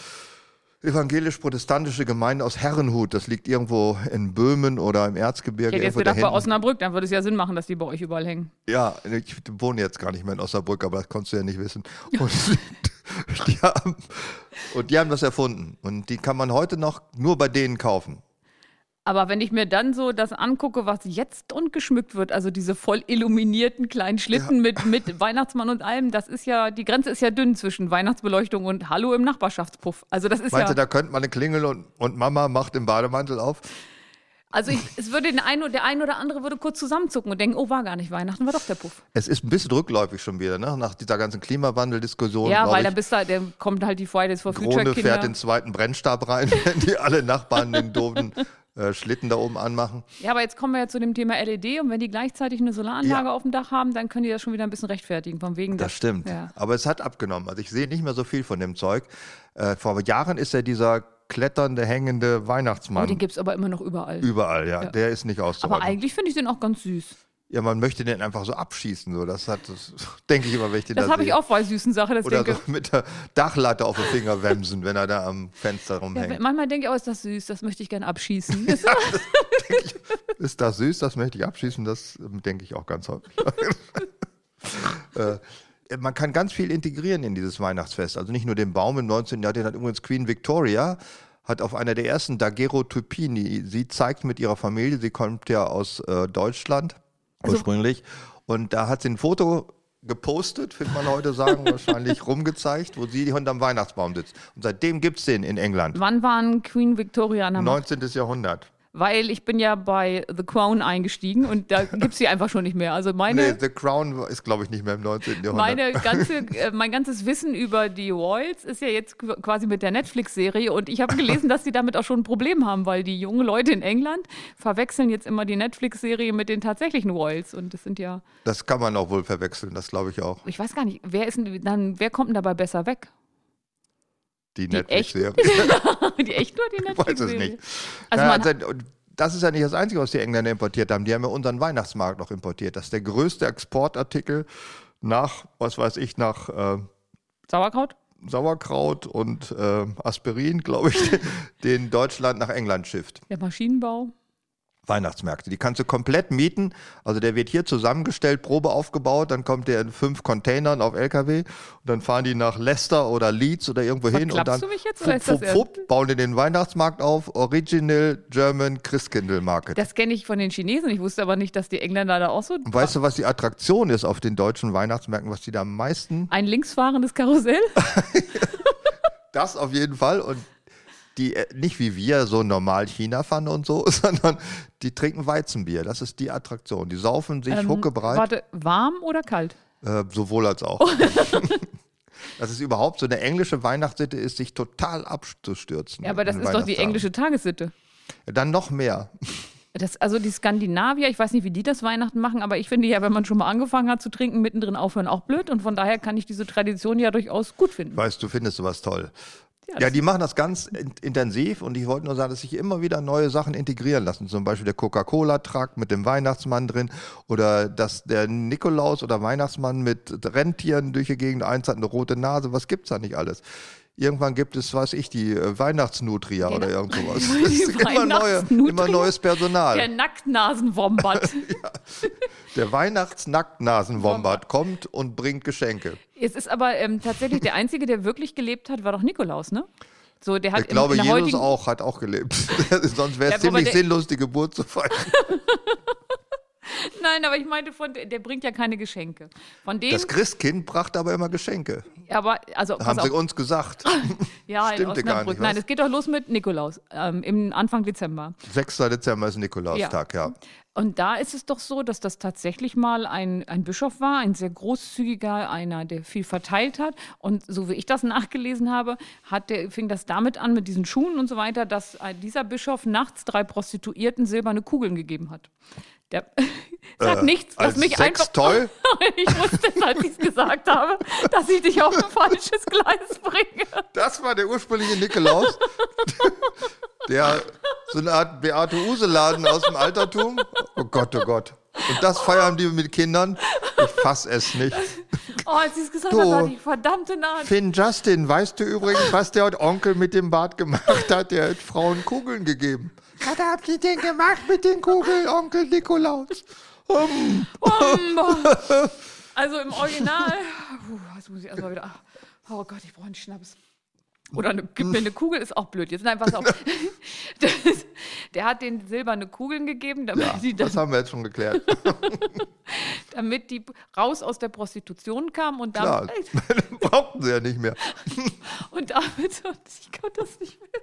evangelisch-protestantische Gemeinde aus Herrenhut. Das liegt irgendwo in Böhmen oder im Ich Erzgebirge. hätte jetzt gedacht, bei. Osnabrück, dann würde es ja Sinn machen, dass die bei euch überall hängen. Ja, ich wohne jetzt gar nicht mehr in Osnabrück, aber das konntest du ja nicht wissen. Und die haben, und die haben das erfunden. Und die kann man heute noch nur bei denen kaufen. Aber wenn ich mir dann so das angucke, was jetzt und geschmückt wird, also diese voll illuminierten kleinen Schlitten mit, mit Weihnachtsmann und allem, das ist ja, die Grenze ist ja dünn zwischen Weihnachtsbeleuchtung und Hallo im Nachbarschaftspuff. Also das ist Meinst ja, da könnte man eine Klingel und, und Mama macht den Bademantel auf? also ich, es würde den einen, der ein oder andere würde kurz zusammenzucken und denken, oh, war gar nicht Weihnachten, war doch der Puff. Es ist ein bisschen rückläufig schon wieder, ne? nach dieser ganzen Klimawandel-Diskussion. ja, weil ich. dann bist du, der kommt halt die Fridays for Future Drohne Kinder. fährt den zweiten Brennstab rein, wenn die alle Nachbarn den doofen äh, Schlitten da oben anmachen. Ja, aber jetzt kommen wir ja zu dem Thema LED und wenn die gleichzeitig eine Solaranlage Ja. auf dem Dach haben, dann können die das schon wieder ein bisschen rechtfertigen, von wegen Das stimmt. Ja. Aber es hat abgenommen. Also ich sehe nicht mehr so viel von dem Zeug. Äh, vor Jahren ist ja dieser kletternde, hängende Oh, Weihnachtsmann den gibt es aber immer noch überall. überall, ja. Der ist nicht Aber auszuhalten. eigentlich finde ich den auch ganz süß. Ja, man möchte den einfach so abschießen. So. Das hat, das denke ich immer, wenn ich den Das da habe ich auch bei süßen Sachen. Das Oder denke, so mit der Dachlatte auf den Finger wemsen, wenn er da am Fenster ja, rumhängt. manchmal denke ich, oh, ist das süß, das möchte ich gerne abschießen. Ist das süß? Das möchte ich abschießen. Das ähm, denke ich auch ganz häufig. äh, man kann ganz viel integrieren in dieses Weihnachtsfest. Also nicht nur den Baum im 19. Jahrhundert, den hat übrigens Queen Victoria, hat auf einer der ersten Daguerreotypien, sie zeigt mit ihrer Familie, sie kommt ja aus äh, Deutschland ursprünglich, und da hat sie ein Foto gepostet, wird man heute sagen, wahrscheinlich rumgezeigt, wo sie unterm Weihnachtsbaum sitzt. Und seitdem gibt es den in England. Wann waren Queen Victoria an der Macht? 19. Jahrhundert. Weil ich bin ja bei The Crown eingestiegen und da gibt es sie einfach schon nicht mehr. Also meine, Nee, The Crown ist, glaube ich, nicht mehr im 19. Jahrhundert. meine ganze, äh, mein ganzes Wissen über die Royals ist ja jetzt qu- quasi mit der Netflix-Serie und ich habe gelesen, dass sie damit auch schon ein Problem haben, weil die jungen Leute in England verwechseln jetzt immer die Netflix-Serie mit den tatsächlichen Royals und das sind ja, Das kann man auch wohl verwechseln, das glaube ich auch. ich weiß gar nicht, wer ist denn, dann, wer kommt denn dabei besser weg? Die, Die Netflix-Serie. die echt nur die Ich weiß es Netflix-Serie? nicht. Also Ja, man, also, das ist ja nicht das Einzige, was die Engländer importiert haben. Die haben ja unseren Weihnachtsmarkt noch importiert. Das ist der größte Exportartikel nach, was weiß ich, nach äh, Sauerkraut? Sauerkraut und äh, Aspirin, glaube ich, den Deutschland nach England schifft. Der Maschinenbau? Weihnachtsmärkte. Die kannst du komplett mieten. Also der wird hier zusammengestellt, Probe aufgebaut, dann kommt der in fünf Containern auf LKW und dann fahren die nach Leicester oder Leeds oder irgendwo hin und dann du mich jetzt, fupp, ernst? fupp, bauen die den Weihnachtsmarkt auf. Original German Christkindl Market. Das kenne ich von den Chinesen. Ich wusste aber nicht, dass die Engländer da auch so. Und weißt du, was die Attraktion ist auf den deutschen Weihnachtsmärkten, was die da am meisten? Ein linksfahrendes Karussell? Das auf jeden Fall und die äh, nicht wie wir so normal China fahren und so, sondern die trinken Weizenbier. Das ist die Attraktion. Die saufen sich Ähm, huckebreit. Warte, warm oder kalt? Äh, sowohl als auch. das ist überhaupt so eine englische Weihnachtssitte ist, sich total abzustürzen. Ja, aber das ist doch die englische Tagessitte. Dann noch mehr. Das, also die Skandinavier, ich weiß nicht, wie die das Weihnachten machen, aber ich finde ja, wenn man schon mal angefangen hat zu trinken, mittendrin aufhören auch blöd. Und von daher kann ich diese Tradition ja durchaus gut finden. Weißt du, findest sowas toll. Ja, Ja, die machen das ganz in intensiv und ich wollte nur sagen, dass sich immer wieder neue Sachen integrieren lassen. Zum Beispiel der Coca-Cola-Truck mit dem Weihnachtsmann drin oder dass der Nikolaus oder Weihnachtsmann mit Rentieren durch die Gegend eins hat, eine rote Nase. Was gibt's da nicht alles? Irgendwann gibt es, weiß ich, die äh, Weihnachtsnutria oder irgend sowas. Immer, neue, immer neues Personal. Der Nacktnasenwombat. Der Weihnachtsnacktnasenwombat kommt und bringt Geschenke. es ist aber ähm, tatsächlich der Einzige, der wirklich gelebt hat, war doch Nikolaus, ne? So, der hat Ich glaube, in, in der Jesus heutigen, auch hat auch gelebt. Sonst wäre Ja, es wobei ziemlich der- sinnlos, die Geburt zu feiern. Nein, aber ich meinte, von, der, bringt ja keine Geschenke. Von dem, Das Christkind brachte aber immer Geschenke. aber, also, Haben sie auf, uns gesagt. ja, stimmte gar nicht, Nein, was? es geht doch los mit Nikolaus, ähm, im Anfang Dezember. 6. Dezember ist Nikolaustag, ja. Und da ist es doch so, dass das tatsächlich mal ein, ein Bischof war, ein sehr großzügiger, einer, der viel verteilt hat. Und so wie ich das nachgelesen habe, hat der, fing das damit an, mit diesen Schuhen und so weiter, dass äh, dieser Bischof nachts drei Prostituierten silberne Kugeln gegeben hat. Der sagt Äh, nichts, lass als mich einfach. Sextoy? ich wusste als ich es gesagt habe, dass ich dich auf ein falsches Gleis bringe. Das war der ursprüngliche Nikolaus. der so eine Art Beate Use-Laden aus dem Altertum. Oh Gott, oh Gott. Und das feiern die mit Kindern. Ich fass es nicht. Oh, als ich es gesagt habe, hatte ich verdammte Nase. Finn Justin, weißt du übrigens, was der Onkel mit dem Bart gemacht hat? Der hat Frauen Kugeln gegeben. Was habt ihr denn gemacht mit den Kugeln, Onkel Nikolaus? Also im Original. Puh, jetzt muss ich erstmal wieder. Oh Gott, ich brauche einen Schnaps. Oder eine, gib mir eine Kugel, ist auch blöd. Jetzt nein, pass auf. Das, der hat den silberne Kugeln gegeben, damit, die, Das haben wir jetzt schon geklärt. damit die raus aus der Prostitution kamen und Klar, damit, brauchten sie ja nicht mehr. und damit, und ich kann das nicht mehr.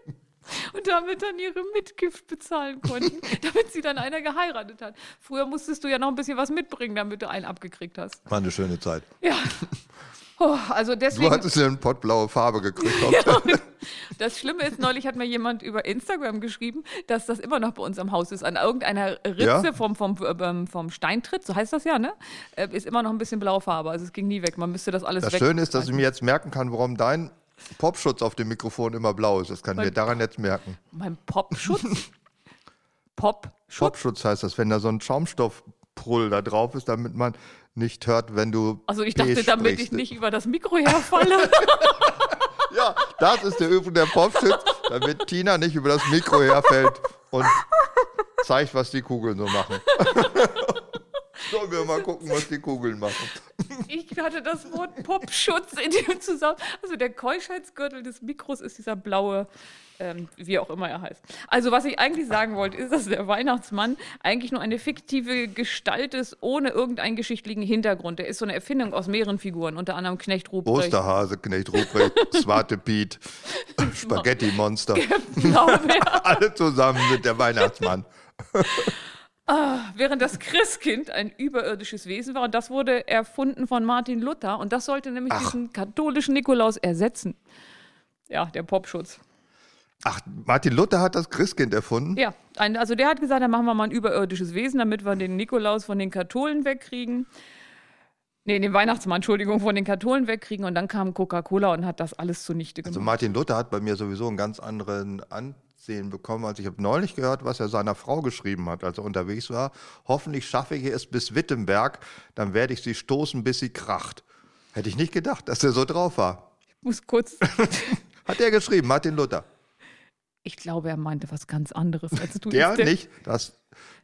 Damit dann ihre Mitgift bezahlen konnten, damit sie dann einer geheiratet hat. Früher musstest du ja noch ein bisschen was mitbringen, damit du einen abgekriegt hast. War eine schöne Zeit. Ja. Oh, also Du deswegen. hattest ja eine pottblaue Farbe gekriegt. Das Schlimme ist, neulich hat mir jemand über Instagram geschrieben, dass das immer noch bei uns am Haus ist. An irgendeiner Ritze Ja? vom, vom, ähm, vom Steintritt, so heißt das ja, ne? Äh, Ist immer noch ein bisschen blaue Farbe. Also es ging nie weg. Man müsste das alles Das. Schöne ist, dass ich mir jetzt merken kann, warum dein Popschutz auf dem Mikrofon immer blau ist. Das kann ich mir daran jetzt merken. Mein Popschutz? Popschutz? Popschutz heißt das, wenn da so ein Schaumstoffprull da drauf ist, damit man nicht hört, wenn du. Also ich P dachte, damit ich sprichst. nicht über das Mikro herfalle. Ja, das ist der Übung der Popschutz, damit Tina nicht über das Mikro herfällt und zeigt, was die Kugeln so machen. Sollen wir mal gucken, was die Kugeln machen. Ich hatte das Wort Popschutz in dem Zusammenhang. Also der Keuschheitsgürtel des Mikros ist dieser blaue, ähm, wie auch immer er heißt. Also was ich eigentlich sagen wollte, ist, dass der Weihnachtsmann eigentlich nur eine fiktive Gestalt ist, ohne irgendeinen geschichtlichen Hintergrund. Der ist so eine Erfindung aus mehreren Figuren, unter anderem Knecht Ruprecht. Osterhase, Knecht Ruprecht, Swarte Piet, Spaghetti Monster. Blaubeer. Alle zusammen sind der Weihnachtsmann. Während das Christkind ein überirdisches Wesen war und das wurde erfunden von Martin Luther und das sollte nämlich diesen katholischen Nikolaus ersetzen. Ja, der Popschutz. Ach, Martin Luther hat das Christkind erfunden? Ja, ein, also der hat gesagt, dann machen wir mal ein überirdisches Wesen, damit wir den Nikolaus von den Katholen wegkriegen. Nee, den Weihnachtsmann, Entschuldigung, von den Katholen wegkriegen und dann kam Coca-Cola und hat das alles zunichte gemacht. Also Martin Luther hat bei mir sowieso einen ganz anderen Ansehen bekommen. Also ich habe neulich gehört, was er seiner Frau geschrieben hat, als er unterwegs war. Hoffentlich schaffe ich es bis Wittenberg, dann werde ich sie stoßen, bis sie kracht. Hätte ich nicht gedacht, dass er so drauf war. ich muss kurz, Hat er geschrieben, Martin Luther. ich glaube, er meinte was ganz anderes als du. Der- nicht. Das,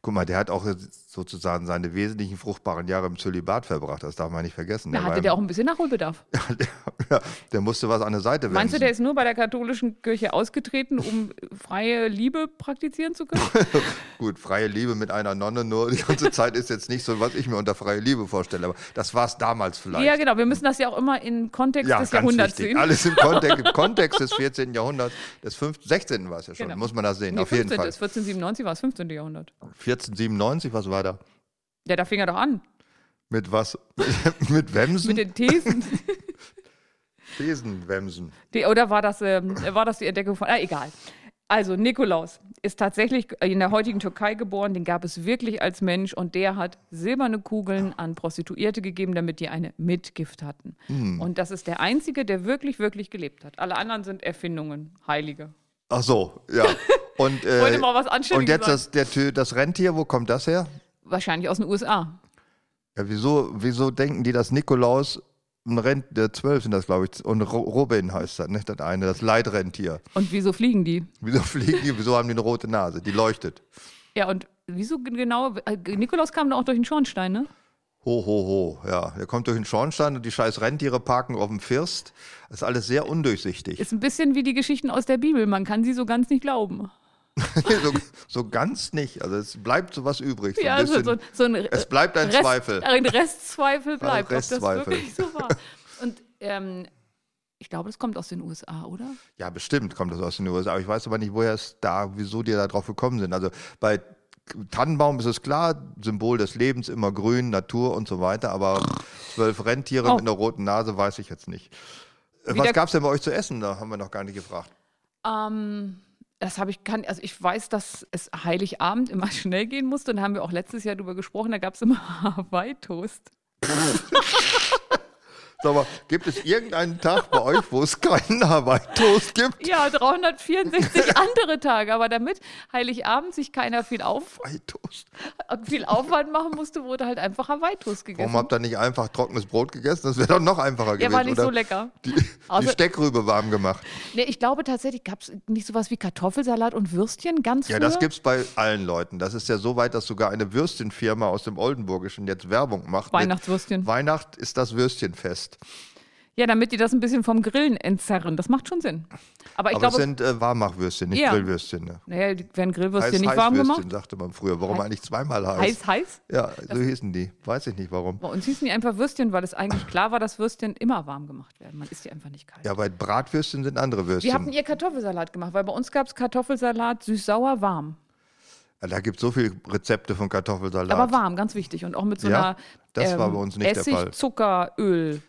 guck mal, der hat auch sozusagen seine wesentlichen fruchtbaren Jahre im Zölibat verbracht. Das darf man nicht vergessen. Da hatte der auch ein bisschen Nachholbedarf. der, ja, der musste was an der Seite wenden. Meinst du, der ist nur bei der katholischen Kirche ausgetreten, um freie Liebe praktizieren zu können? Gut, freie Liebe mit einer Nonne nur die ganze Zeit ist jetzt nicht so, was ich mir unter freie Liebe vorstelle. Aber das war es damals vielleicht. ja, genau. Wir müssen das ja auch immer im Kontext Ja, des Jahrhunderts wichtig. sehen. Alles im Kontext, im Kontext des 14. Jahrhunderts, des 15, 16. war es ja schon, Genau. muss man das sehen, Nee, auf jeden 15. Fall. 1497 war es 15. Jahrhundert. 1497, was war da? Ja, da fing er doch an. Mit was? mit Wemsen? Mit den Thesen. Thesenwemsen. Die, oder war das, ähm, war das die Entdeckung von. Ah, egal. Also, Nikolaus ist tatsächlich in der heutigen Türkei geboren. Den gab es wirklich als Mensch und der hat silberne Kugeln an Prostituierte gegeben, damit die eine Mitgift hatten. Hm. Und das ist der einzige, der wirklich, wirklich gelebt hat. Alle anderen sind Erfindungen, Heilige. Ach so, ja. Und, äh, wollte mal was Anständiges Und jetzt das, der, das Rentier, wo kommt das her? Wahrscheinlich aus den USA. Ja, wieso, wieso denken die, dass Nikolaus ein Rent, der 12 sind das, glaube ich, und Ro Robin heißt das, nicht das eine, das Leitrentier. Und wieso fliegen die? Wieso fliegen die, wieso haben die eine rote Nase? Die leuchtet. Ja, und wieso genau? äh, Nikolaus kam da auch durch den Schornstein, ne? Ho, ho, ho, ja. Der kommt durch den Schornstein und die scheiß Rentiere parken auf dem First. Das ist alles sehr undurchsichtig. Ist ein bisschen wie die Geschichten aus der Bibel. Man kann sie so ganz nicht glauben. so, so ganz nicht. Also es bleibt so was übrig. So ein Ja, bisschen. so, so ein es bleibt ein Rest, Zweifel. Ein Restzweifel bleibt, ob Restzweifel. das wirklich so war. Und ähm, ich glaube, das kommt aus den USA, oder? Ja, bestimmt kommt das aus den USA. Aber ich weiß aber nicht, woher es da, wieso die da drauf gekommen sind. Also bei Tannenbaum ist es klar, Symbol des Lebens, immer grün, Natur und so weiter. Aber zwölf Rentiere Oh. mit einer roten Nase weiß ich jetzt nicht. Wie Was gab es denn bei euch zu essen? Da haben wir noch gar nicht gefragt. Ähm, das habe ich, kann, also ich weiß, dass es Heiligabend immer schnell gehen musste. Und da haben wir auch letztes Jahr drüber gesprochen. Da gab es immer Hawaii-Toast. Sag mal, gibt es irgendeinen Tag bei euch, wo es keinen Hawaii-Toast gibt? Ja, 364 andere Tage. Aber damit Heiligabend sich keiner viel, auf, viel Aufwand machen musste, wurde halt einfach Hawaii-Toast gegessen. Warum habt ihr nicht einfach trockenes Brot gegessen? Das wäre doch noch einfacher Ja, gewesen. war nicht oder? so lecker. Die, die Außer- Steckrübe warm gemacht. Nee, ich glaube tatsächlich, gab es nicht sowas wie Kartoffelsalat und Würstchen ganz Ja, früher? das gibt's bei allen Leuten. Das ist ja so weit, dass sogar eine Würstchenfirma aus dem Oldenburgischen jetzt Werbung macht. Weihnachtswürstchen. Weihnacht ist das Würstchenfest. Ja, damit die das ein bisschen vom Grillen entzerren. Das macht schon Sinn. Aber ich Aber es glaube, sind äh, Warmachwürstchen, nicht Ja. Grillwürstchen. Ne? naja, die werden Grillwürstchen Heiß, nicht warm gemacht. Heißwürstchen, sagte man früher. Warum Heiß- eigentlich zweimal heiß? Heiß, heiß. Ja, so hießen die. Weiß ich nicht warum. Bei uns hießen die einfach Würstchen, weil es eigentlich klar war, dass Würstchen immer warm gemacht werden. Man isst die einfach nicht kalt. Ja, bei Bratwürstchen sind andere Würstchen. habt ihr Kartoffelsalat gemacht? Weil bei uns gab es Kartoffelsalat süß-sauer warm. Da gibt es so viele Rezepte von Kartoffelsalat. Aber warm, ganz ganz Und auch mit so Ja, einer das war ähm, bei uns nicht der Essig, Fall. Zucker, Öl.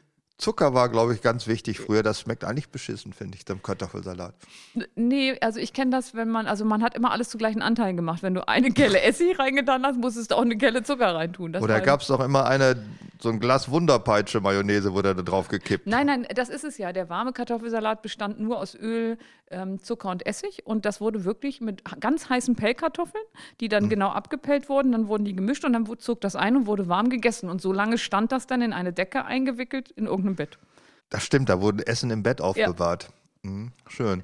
Zucker war, glaube ich, ganz wichtig früher. Das schmeckt eigentlich beschissen, finde ich, dem Kartoffelsalat. Nee, also ich kenne das, wenn man, also man hat immer alles zu gleichen Anteilen gemacht. Wenn du eine Kelle Essig reingetan hast, musstest du auch eine Kelle Zucker reintun. Das Oder gab es doch immer eine, so ein Glas Wunderpeitsche Mayonnaise, wurde da drauf gekippt. Nein, nein, das ist es ja. Der warme Kartoffelsalat bestand nur aus Öl, ähm, Zucker und Essig. Und das wurde wirklich mit ganz heißen Pellkartoffeln, die dann genau abgepellt wurden. Dann wurden die gemischt und dann zog das ein und wurde warm gegessen. Und so lange stand das dann in eine Decke eingewickelt in irgendeinem Bett. Das stimmt, da wurden Essen im Bett aufbewahrt. Mhm, schön.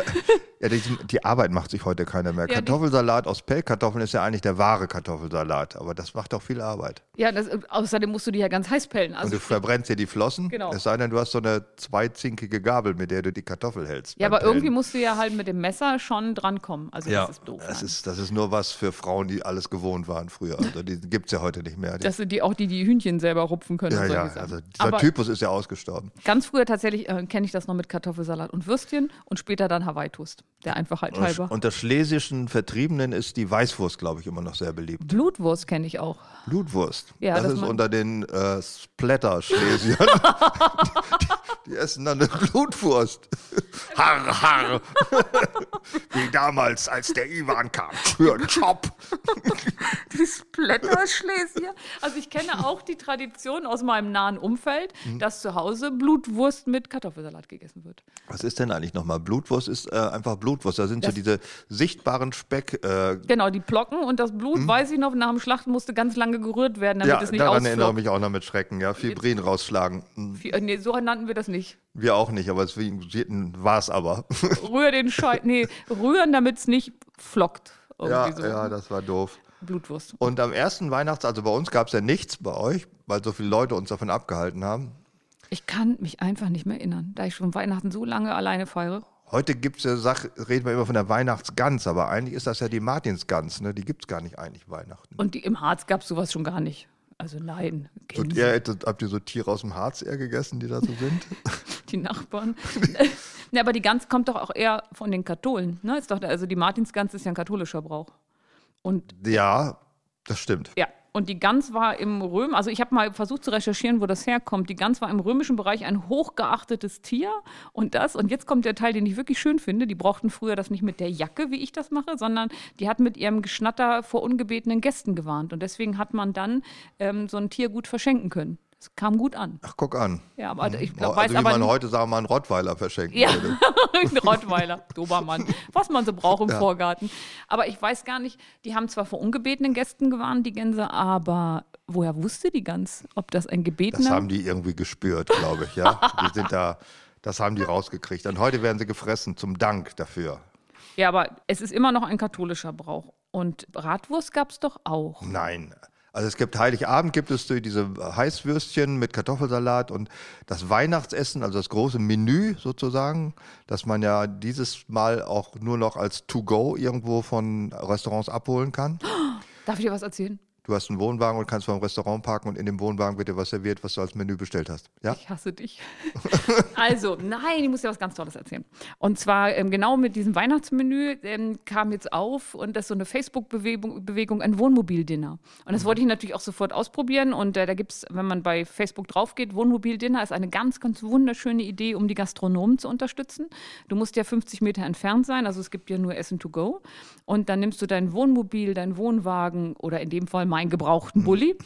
Ja, die, die Arbeit macht sich heute keiner mehr. Ja, Kartoffelsalat aus Pellkartoffeln ist ja eigentlich der wahre Kartoffelsalat, aber das macht doch viel Arbeit. Ja, das, außerdem musst du die ja ganz heiß pellen. Und Also, du verbrennst dir die Flossen, Genau. es sei denn, du hast so eine zweizinkige Gabel, mit der du die Kartoffel hältst. ja, aber irgendwie Pellen. musst du ja halt mit dem Messer schon drankommen. Also Ja, das ist doof. das ist, das ist nur was für Frauen, die alles gewohnt waren früher. Also die gibt es ja heute nicht mehr. Die, das sind die auch die, die Hühnchen selber rupfen können. ja, und ja, also dieser aber Typus ist ja ausgestorben. ganz früher tatsächlich äh, kenne ich das noch mit Kartoffelsalat und Würstchen und später dann Hawaii-Toast. Der Einfachheit halber. Unter schlesischen Vertriebenen ist die Weißwurst, glaube ich, immer noch sehr beliebt. Blutwurst kenne ich auch. Blutwurst. Ja, das, das ist unter den äh, Splatter-Schlesiern. die, essen dann eine Blutwurst. Harr, harr. Wie damals, als der Ivan kam. Für Chop. Die Splatter-Schlesier. Also ich kenne auch die Tradition aus meinem nahen Umfeld, Mhm. dass zu Hause Blutwurst mit Kartoffelsalat gegessen wird. Was ist denn eigentlich nochmal? Blutwurst ist äh, einfach Blutwurst. Da sind so Das- diese sichtbaren Speck. Äh, Genau, die Plocken und das Blut, weiß ich noch, nach dem Schlachten musste ganz lange gerührt werden, damit ja, es nicht daran erinnere ich ausflog. mich auch noch mit Schrecken. Ja, Fibrin rausschlagen. Hm, Nee, so nannten wir das nicht. Wir auch nicht, aber es war es aber. Rühr den Scheiß, nee, rühren, damit es nicht flockt. ja, so. ja, das war doof. Blutwurst. Und am ersten Weihnachts-, also bei uns gab es ja nichts bei euch, weil so viele Leute uns davon abgehalten haben. Ich kann mich einfach nicht mehr erinnern, da ich schon Weihnachten so lange alleine feiere. Heute gibt es ja Sach, reden wir immer von der Weihnachtsgans, aber eigentlich ist das ja die Martinsgans, ne? Die gibt es gar nicht eigentlich Weihnachten. Und die, im Harz gab es sowas schon gar nicht. Also nein, So, kennen ihr, hättet- habt ihr so Tiere aus dem Harz eher gegessen, die da so sind? die Nachbarn. ne, aber die Gans kommt doch auch eher von den Katholen. Ne? Ist doch, also die Martinsgans ist ja ein katholischer Brauch. Und ja, das stimmt. ja, und die Gans war im Röm, also ich habe mal versucht zu recherchieren, wo das herkommt. Die Gans war im römischen Bereich ein hochgeachtetes Tier und das, und jetzt kommt der Teil, den ich wirklich schön finde. Die brauchten früher das nicht mit der Jacke, wie ich das mache, sondern die hatten mit ihrem Geschnatter vor ungebetenen Gästen gewarnt. Und deswegen hat man dann ähm, so ein Tier gut verschenken können. Es kam gut an. Ach, guck an. Ja, aber ich Oh, glaub, also weiß wie aber man heute sagen, mal einen Rottweiler verschenken Ja, würde. ein Rottweiler, Dobermann, was man so braucht im Vorgarten. Aber ich weiß gar nicht, die haben zwar vor ungebetenen Gästen gewarnt, die Gänse, aber woher wusste die Gans, ob das ein Das gebetener... haben die irgendwie gespürt, glaube ich, ja. Die sind da, das haben die rausgekriegt. Und heute werden sie gefressen, zum Dank dafür. ja, aber es ist immer noch ein katholischer Brauch. Und Bratwurst gab es doch auch. Nein. Also es gibt Heiligabend gibt es diese Heißwürstchen mit Kartoffelsalat und das Weihnachtsessen, also das große Menü sozusagen, das man ja dieses Mal auch nur noch als To-Go irgendwo von Restaurants abholen kann. Darf ich dir was erzählen? Du hast einen Wohnwagen und kannst vor dem Restaurant parken und in dem Wohnwagen wird dir was serviert, was du als Menü bestellt hast. Ja? Ich hasse dich. also, nein, ich muss dir was ganz Tolles erzählen. Und zwar ähm, genau mit diesem Weihnachtsmenü ähm, kam jetzt auf und das ist so eine Facebook-Bewegung, Bewegung, ein Wohnmobildinner. Und das wollte ich natürlich auch sofort ausprobieren. Und äh, da gibt es, wenn man bei Facebook drauf geht, Wohnmobildinner ist eine ganz, ganz wunderschöne Idee, um die Gastronomen zu unterstützen. Du musst ja 50 Meter entfernt sein, also es gibt ja nur Essen to go. Und dann nimmst du dein Wohnmobil, deinen Wohnwagen oder in dem Fall meinen gebrauchten Bulli.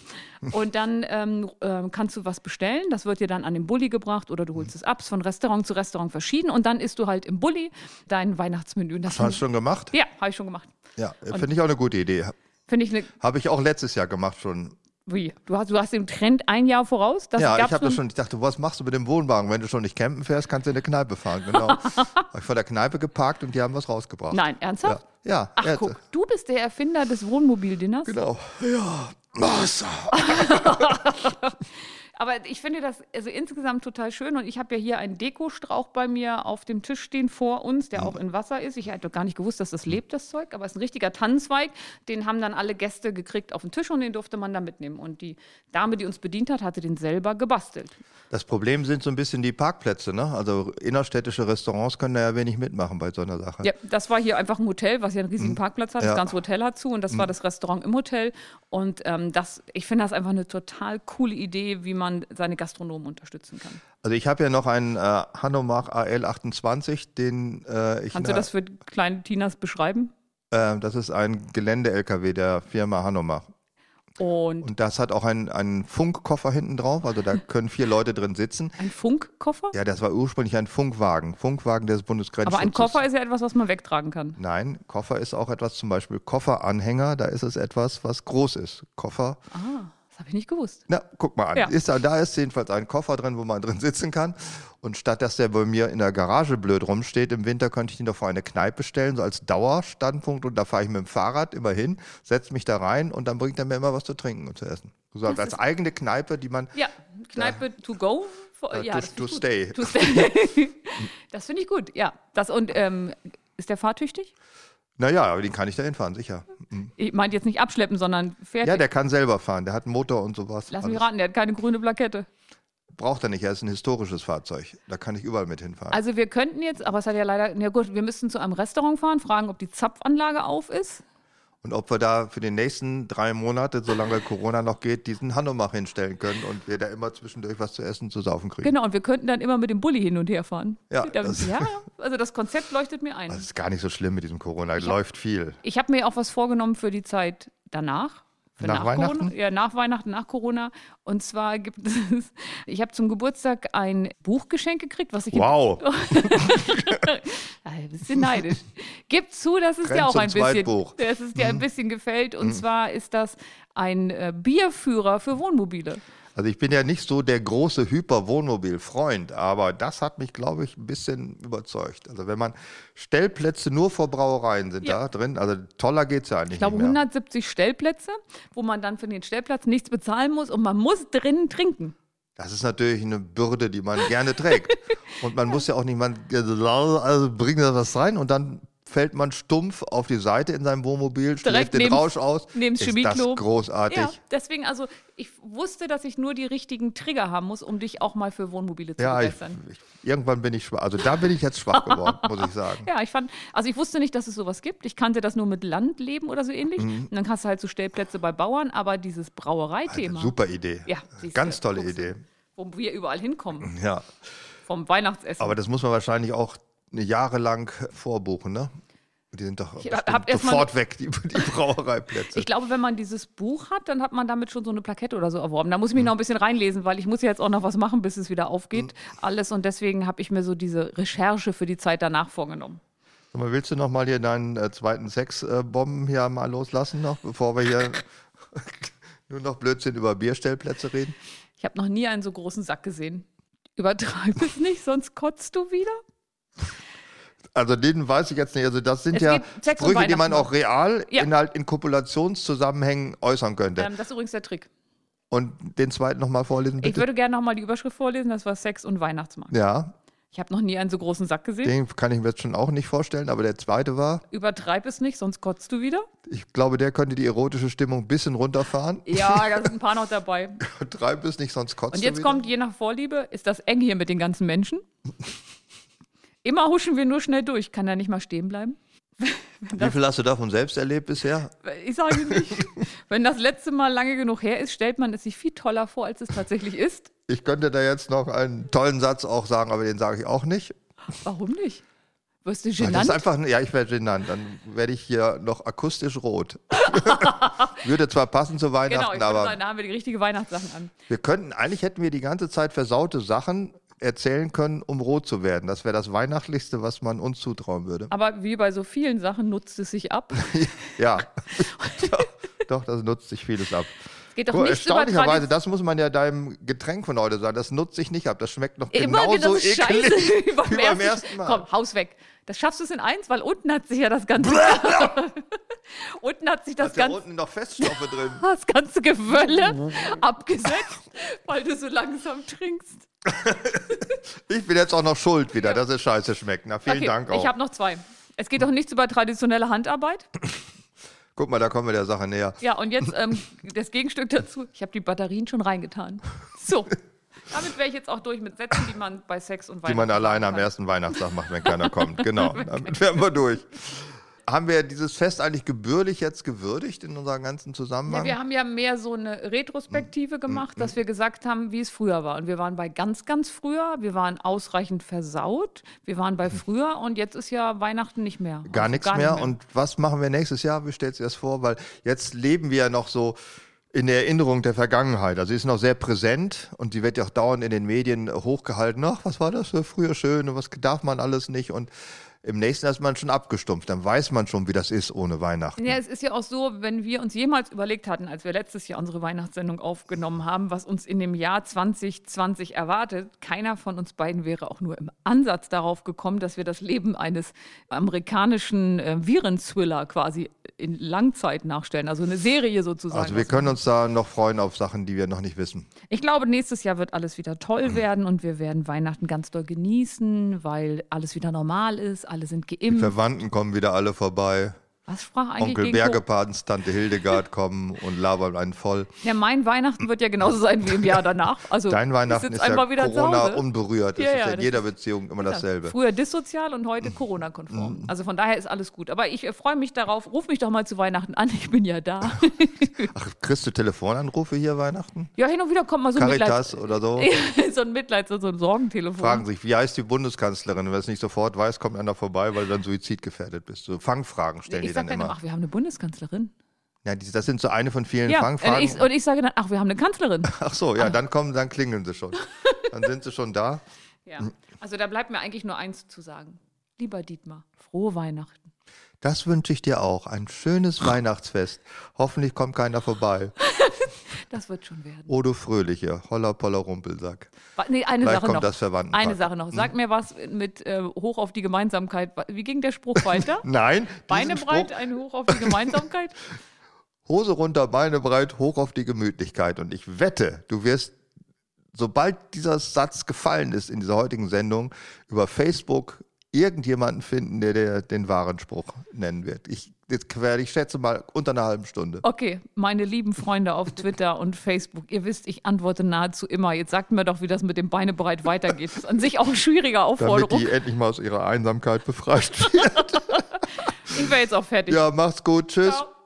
Und dann ähm, ähm, kannst du was bestellen. Das wird dir dann an den Bulli gebracht oder du holst es ab. Von Restaurant zu Restaurant verschieden. Und dann isst du halt im Bulli dein Weihnachtsmenü. Das Hast du schon gemacht? ja, habe ich schon gemacht. Ja, finde ich auch eine gute Idee. Finde ich eine. Habe ich auch letztes Jahr gemacht schon. Wie? Du hast, du hast den Trend ein Jahr voraus? Das ja, ich habe das schon. Ich dachte, was machst du mit dem Wohnwagen? Wenn du schon nicht campen fährst, kannst du in eine Kneipe fahren. Genau. habe ich vor der Kneipe geparkt und die haben was rausgebracht. Nein, ernsthaft? Ja, ja Ach, guck, du bist der Erfinder des Wohnmobildinners. Genau. Ja. Wasser. Aber ich finde das also insgesamt total schön und ich habe ja hier einen Dekostrauch bei mir auf dem Tisch stehen vor uns, der auch in Wasser ist. Ich hätte gar nicht gewusst, dass das lebt, das Zeug, aber es ist ein richtiger Tannenzweig. Den haben dann alle Gäste gekriegt auf den Tisch und den durfte man da mitnehmen. Und die Dame, die uns bedient hat, hatte den selber gebastelt. Das Problem sind so ein bisschen die Parkplätze. Ne? Also innerstädtische Restaurants können da ja wenig mitmachen bei so einer Sache. Ja, das war hier einfach ein Hotel, was ja einen riesigen Parkplatz hat. Ja. Das ganze Hotel hat zu und das war das Restaurant im Hotel. Und ähm, das, ich finde das einfach eine total coole Idee, wie man seine Gastronomen unterstützen kann. Also ich habe ja noch einen äh, Hanomach AL28, den äh, ich... Kannst du das für kleine Tinas beschreiben? äh, das ist ein Gelände-LKW der Firma Hanomach. Und Und das hat auch einen, einen Funkkoffer hinten drauf, also da können vier Leute drin sitzen. ein Funkkoffer? Ja, das war ursprünglich ein Funkwagen, Funkwagen des Bundesgrenzschutzes. Aber ein Koffer ist ja etwas, was man wegtragen kann. Nein, Koffer ist auch etwas, zum Beispiel Kofferanhänger, da ist es etwas, was groß ist. Koffer, Ah, Das habe ich nicht gewusst. Na, guck mal an. Ja. Ist da, da ist jedenfalls ein Koffer drin, wo man drin sitzen kann. Und statt dass der bei mir in der Garage blöd rumsteht, im Winter könnte ich ihn doch vor eine Kneipe stellen, so als Dauerstandpunkt. Und da fahre ich mit dem Fahrrad immer hin, setze mich da rein und dann bringt er mir immer was zu trinken und zu essen. So als, als eigene Kneipe, die man. Ja, Kneipe to go. Äh, ja, to- das to stay. To stay. das finde ich gut, ja. Das, und ähm, ist der fahrtüchtig? Naja, aber den kann ich da hinfahren, sicher. Ich meinte jetzt nicht abschleppen, sondern fertig. Ja, der kann selber fahren. Der hat einen Motor und sowas. Lass mich Alles. raten, der hat keine grüne Plakette. Braucht er nicht. Er ist ein historisches Fahrzeug. Da kann ich überall mit hinfahren. Also wir könnten jetzt, aber es hat ja leider, ja gut, wir müssten zu einem Restaurant fahren, fragen, ob die Zapfanlage auf ist. Und ob wir da für die nächsten drei Monate, solange Corona noch geht, diesen Hanomach hinstellen können und wir da immer zwischendurch was zu essen, zu saufen kriegen. Genau, und wir könnten dann immer mit dem Bulli hin und her fahren. Ja, Da- das- ja, also das Konzept leuchtet mir ein. Das ist gar nicht so schlimm mit diesem Corona. Läuft viel. Ich habe mir auch was vorgenommen für die Zeit danach. Für Nach Weihnachten? Corona, ja, nach Weihnachten, nach Corona. Und zwar gibt es, ich habe zum Geburtstag ein Buch geschenkt gekriegt, was ich Wow. Ja, ein bisschen neidisch. Gib zu, dass es Grenz dir auch ein bisschen, Zweitbuch. dass es dir ein bisschen gefällt. Und zwar ist das ein äh, Bierführer für Wohnmobile. Also ich bin ja nicht so der große Hyper-Wohnmobil-Freund, aber das hat mich, glaube ich, ein bisschen überzeugt. Also wenn man Stellplätze nur vor Brauereien sind Ja. da drin, also toller geht es ja eigentlich Ich glaube, nicht mehr. 170 Stellplätze, wo man dann für den Stellplatz nichts bezahlen muss und man muss drinnen trinken. Das ist natürlich eine Bürde, die man gerne trägt. Und man muss ja auch nicht, man also bringt da was rein und dann fällt man stumpf auf die Seite in seinem Wohnmobil, schläft den Rausch aus. ist das großartig. Ja, deswegen, also ich wusste, dass ich nur die richtigen Trigger haben muss, um dich auch mal für Wohnmobile zu Ja, ich, begeistern. ich, irgendwann bin ich schwach. Also da bin ich jetzt schwach geworden, muss ich sagen. Ja, ich fand, also ich wusste nicht, dass es sowas gibt. Ich kannte das nur mit Landleben oder so ähnlich. Mhm. Und dann hast du halt so Stellplätze bei Bauern, aber dieses Brauereithema, Super Idee. Ja, Ganz tolle. Idee. wo wir überall hinkommen, Ja. vom Weihnachtsessen. Aber das muss man wahrscheinlich auch jahrelang vorbuchen, ne? Die sind doch sofort weg, die, die Brauereiplätze. ich glaube, wenn man dieses Buch hat, dann hat man damit schon so eine Plakette oder so erworben. Da muss ich Mhm. mich noch ein bisschen reinlesen, weil ich muss ja jetzt auch noch was machen, bis es wieder aufgeht. Alles und deswegen habe ich mir so diese Recherche für die Zeit danach vorgenommen. Sag mal, willst du noch mal hier deinen äh, zweiten Sexbomben hier mal loslassen noch, bevor wir hier nur noch Blödsinn über Bierstellplätze reden? Ich habe noch nie einen so großen Sack gesehen. Übertreib es nicht, sonst kotzt du wieder. Also den weiß ich jetzt nicht. Also das sind Es ja und Sprüche, die man auch real Ja. in, halt in Kopulationszusammenhängen äußern könnte. Ähm, das ist übrigens der Trick. Und den zweiten noch mal vorlesen, Ich bitte. würde gerne nochmal die Überschrift vorlesen, das war Sex und Weihnachtsmarkt. ja, Ich habe noch nie einen so großen Sack gesehen. den kann ich mir jetzt schon auch nicht vorstellen, aber der zweite war, Übertreib es nicht, sonst kotzt du wieder. ich glaube, der könnte die erotische Stimmung ein bisschen runterfahren. Ja, da sind ein paar noch dabei. Treib es nicht, sonst kotzt Und du jetzt wieder. kommt, je nach Vorliebe, ist das eng hier mit den ganzen Menschen. Immer huschen wir nur schnell durch. Kann er nicht mal stehen bleiben? Wie viel hast du davon selbst erlebt bisher? Ich sage nicht. Wenn das letzte Mal lange genug her ist, stellt man es sich viel toller vor, als es tatsächlich ist. Ich könnte da jetzt noch einen tollen Satz auch sagen, aber den sage ich auch nicht. Warum nicht? Wirst du Weil Das genannt? ist einfach, ja, ich werde genannt. Dann werde ich hier noch akustisch rot. Würde zwar passen zu Genau, ich Weihnachten, würde aber sagen, da haben wir die richtige Weihnachtssachen an. wir könnten, eigentlich hätten wir die ganze Zeit versaute Sachen erzählen können, um rot zu werden. Das wäre das Weihnachtlichste, was man uns zutrauen würde. Aber wie bei so vielen Sachen nutzt es sich ab. Ja. doch, doch, das nutzt sich vieles ab. Geht doch Guck, nichts erstaunlicherweise, das muss man ja deinem Getränk von heute sagen, das nutzt sich nicht ab. Das schmeckt noch Immer genauso das eklig scheiße wie beim ersten Mal. Komm, Haus weg. Das schaffst du es in eins, weil unten hat sich ja das ganze. unten hat sich das Da ist ja ganze, unten noch Feststoffe drin. das ganze Gewölle abgesetzt, weil du so langsam trinkst. Ich bin jetzt auch noch schuld wieder, dass es scheiße schmeckt. Na, vielen okay, Dank auch. ich habe noch zwei. Es geht doch nichts über traditionelle Handarbeit. Guck mal, da kommen wir der Sache näher. Ja, und jetzt ähm, das Gegenstück dazu. Ich habe die Batterien schon reingetan. So. Damit wäre ich jetzt auch durch mit Sätzen, die man bei Sex und Die man Weihnachten alleine am ersten Weihnachtstag macht, wenn keiner kommt. Genau, damit wären wir durch. Haben wir dieses Fest eigentlich gebührlich jetzt gewürdigt in unserem ganzen Ja, Zusammenhang? wir haben ja mehr so eine Mm, Retrospektive gemacht, dass wir gesagt haben, wie es früher war. Und wir waren bei ganz, ganz früher, wir waren ausreichend versaut, wir waren bei früher und jetzt ist ja Weihnachten nicht mehr. Gar Also nichts nicht mehr. Und was machen wir nächstes Jahr? Wie stellt sich das vor? Weil jetzt leben wir ja noch so in der Erinnerung der Vergangenheit. Also sie ist noch sehr präsent und die wird ja auch dauernd in den Medien hochgehalten. Ach, was war das für früher schön und was darf man alles nicht? Und im nächsten Jahr ist man schon abgestumpft. Dann weiß man schon, wie das ist ohne Weihnachten. Ja, es ist ja auch so, wenn wir uns jemals überlegt hatten, als wir letztes Jahr unsere Weihnachtssendung aufgenommen haben, was uns in dem Jahr 2020 erwartet, keiner von uns beiden wäre auch nur im Ansatz darauf gekommen, dass wir das Leben eines amerikanischen äh, Virenthriller quasi in Langzeit nachstellen. Also eine Serie sozusagen. Also wir können uns da noch freuen auf Sachen, die wir noch nicht wissen. Ich glaube, nächstes Jahr wird alles wieder toll werden und wir werden Weihnachten ganz doll genießen, weil alles wieder normal ist, alle sind Die geimpft. Verwandten kommen wieder alle vorbei. Was sprach eigentlich Onkel Bergepatens, Tante Hildegard kommen und labern einen voll. Ja, mein Weihnachten wird ja genauso sein wie im Jahr danach. Also Dein Weihnachten ist ja Corona unberührt. Das Ja, ist ja, ja in jeder ist- Beziehung immer dasselbe. Früher dissozial und heute Corona-konform. Also von daher ist alles gut. Aber ich freue mich darauf. Ruf mich doch mal zu Weihnachten an. Ich bin ja da. Ach, kriegst du Telefonanrufe hier Weihnachten? ja, hin und wieder kommt mal so ein Caritas Mitleids... oder so? so ein Mitleids- und so ein Sorgentelefon. Fragen sich, wie heißt die Bundeskanzlerin? Wenn es nicht sofort weiß, kommt einer vorbei, weil du dann suizidgefährdet bist. So Fangfragen stellen ich die sag dann dann, immer. ach, wir haben eine Bundeskanzlerin. Ja, die, das sind so eine von vielen Ja, und Fangfragen. ich, und ich sage dann, ach, wir haben eine Kanzlerin. ach so, ja, dann kommen, dann klingeln sie schon. Dann sind sie schon da. Ja. Also da bleibt mir eigentlich nur eins zu sagen. Lieber Dietmar, frohe Weihnachten. Das wünsche ich dir auch. Ein schönes Weihnachtsfest. Hoffentlich kommt keiner vorbei. Das wird schon werden. O du Fröhliche, Holla Poller Rumpelsack. Nee, eine Sache kommt noch. das Verwandtenpaar. Eine Sache noch. Sag mir was mit äh, hoch auf die Gemeinsamkeit. Wie ging der Spruch weiter? Nein, Beine breit, Spruch, ein Hoch auf die Gemeinsamkeit? Hose runter, Beine breit, hoch auf die Gemütlichkeit. Und ich wette, du wirst, sobald dieser Satz gefallen ist in dieser heutigen Sendung, über Facebook irgendjemanden finden, der, der den wahren Spruch nennen wird. Ich, werde ich schätze mal unter einer halben Stunde. Okay, meine lieben Freunde auf Twitter und Facebook, ihr wisst, ich antworte nahezu immer. Jetzt sagt mir doch, wie das mit dem Beine breit weitergeht. Das ist an sich auch eine schwierige Damit Aufforderung. die endlich mal aus ihrer Einsamkeit befreit wird. Ich wäre jetzt auch fertig. ja, macht's gut. Tschüss. Ciao.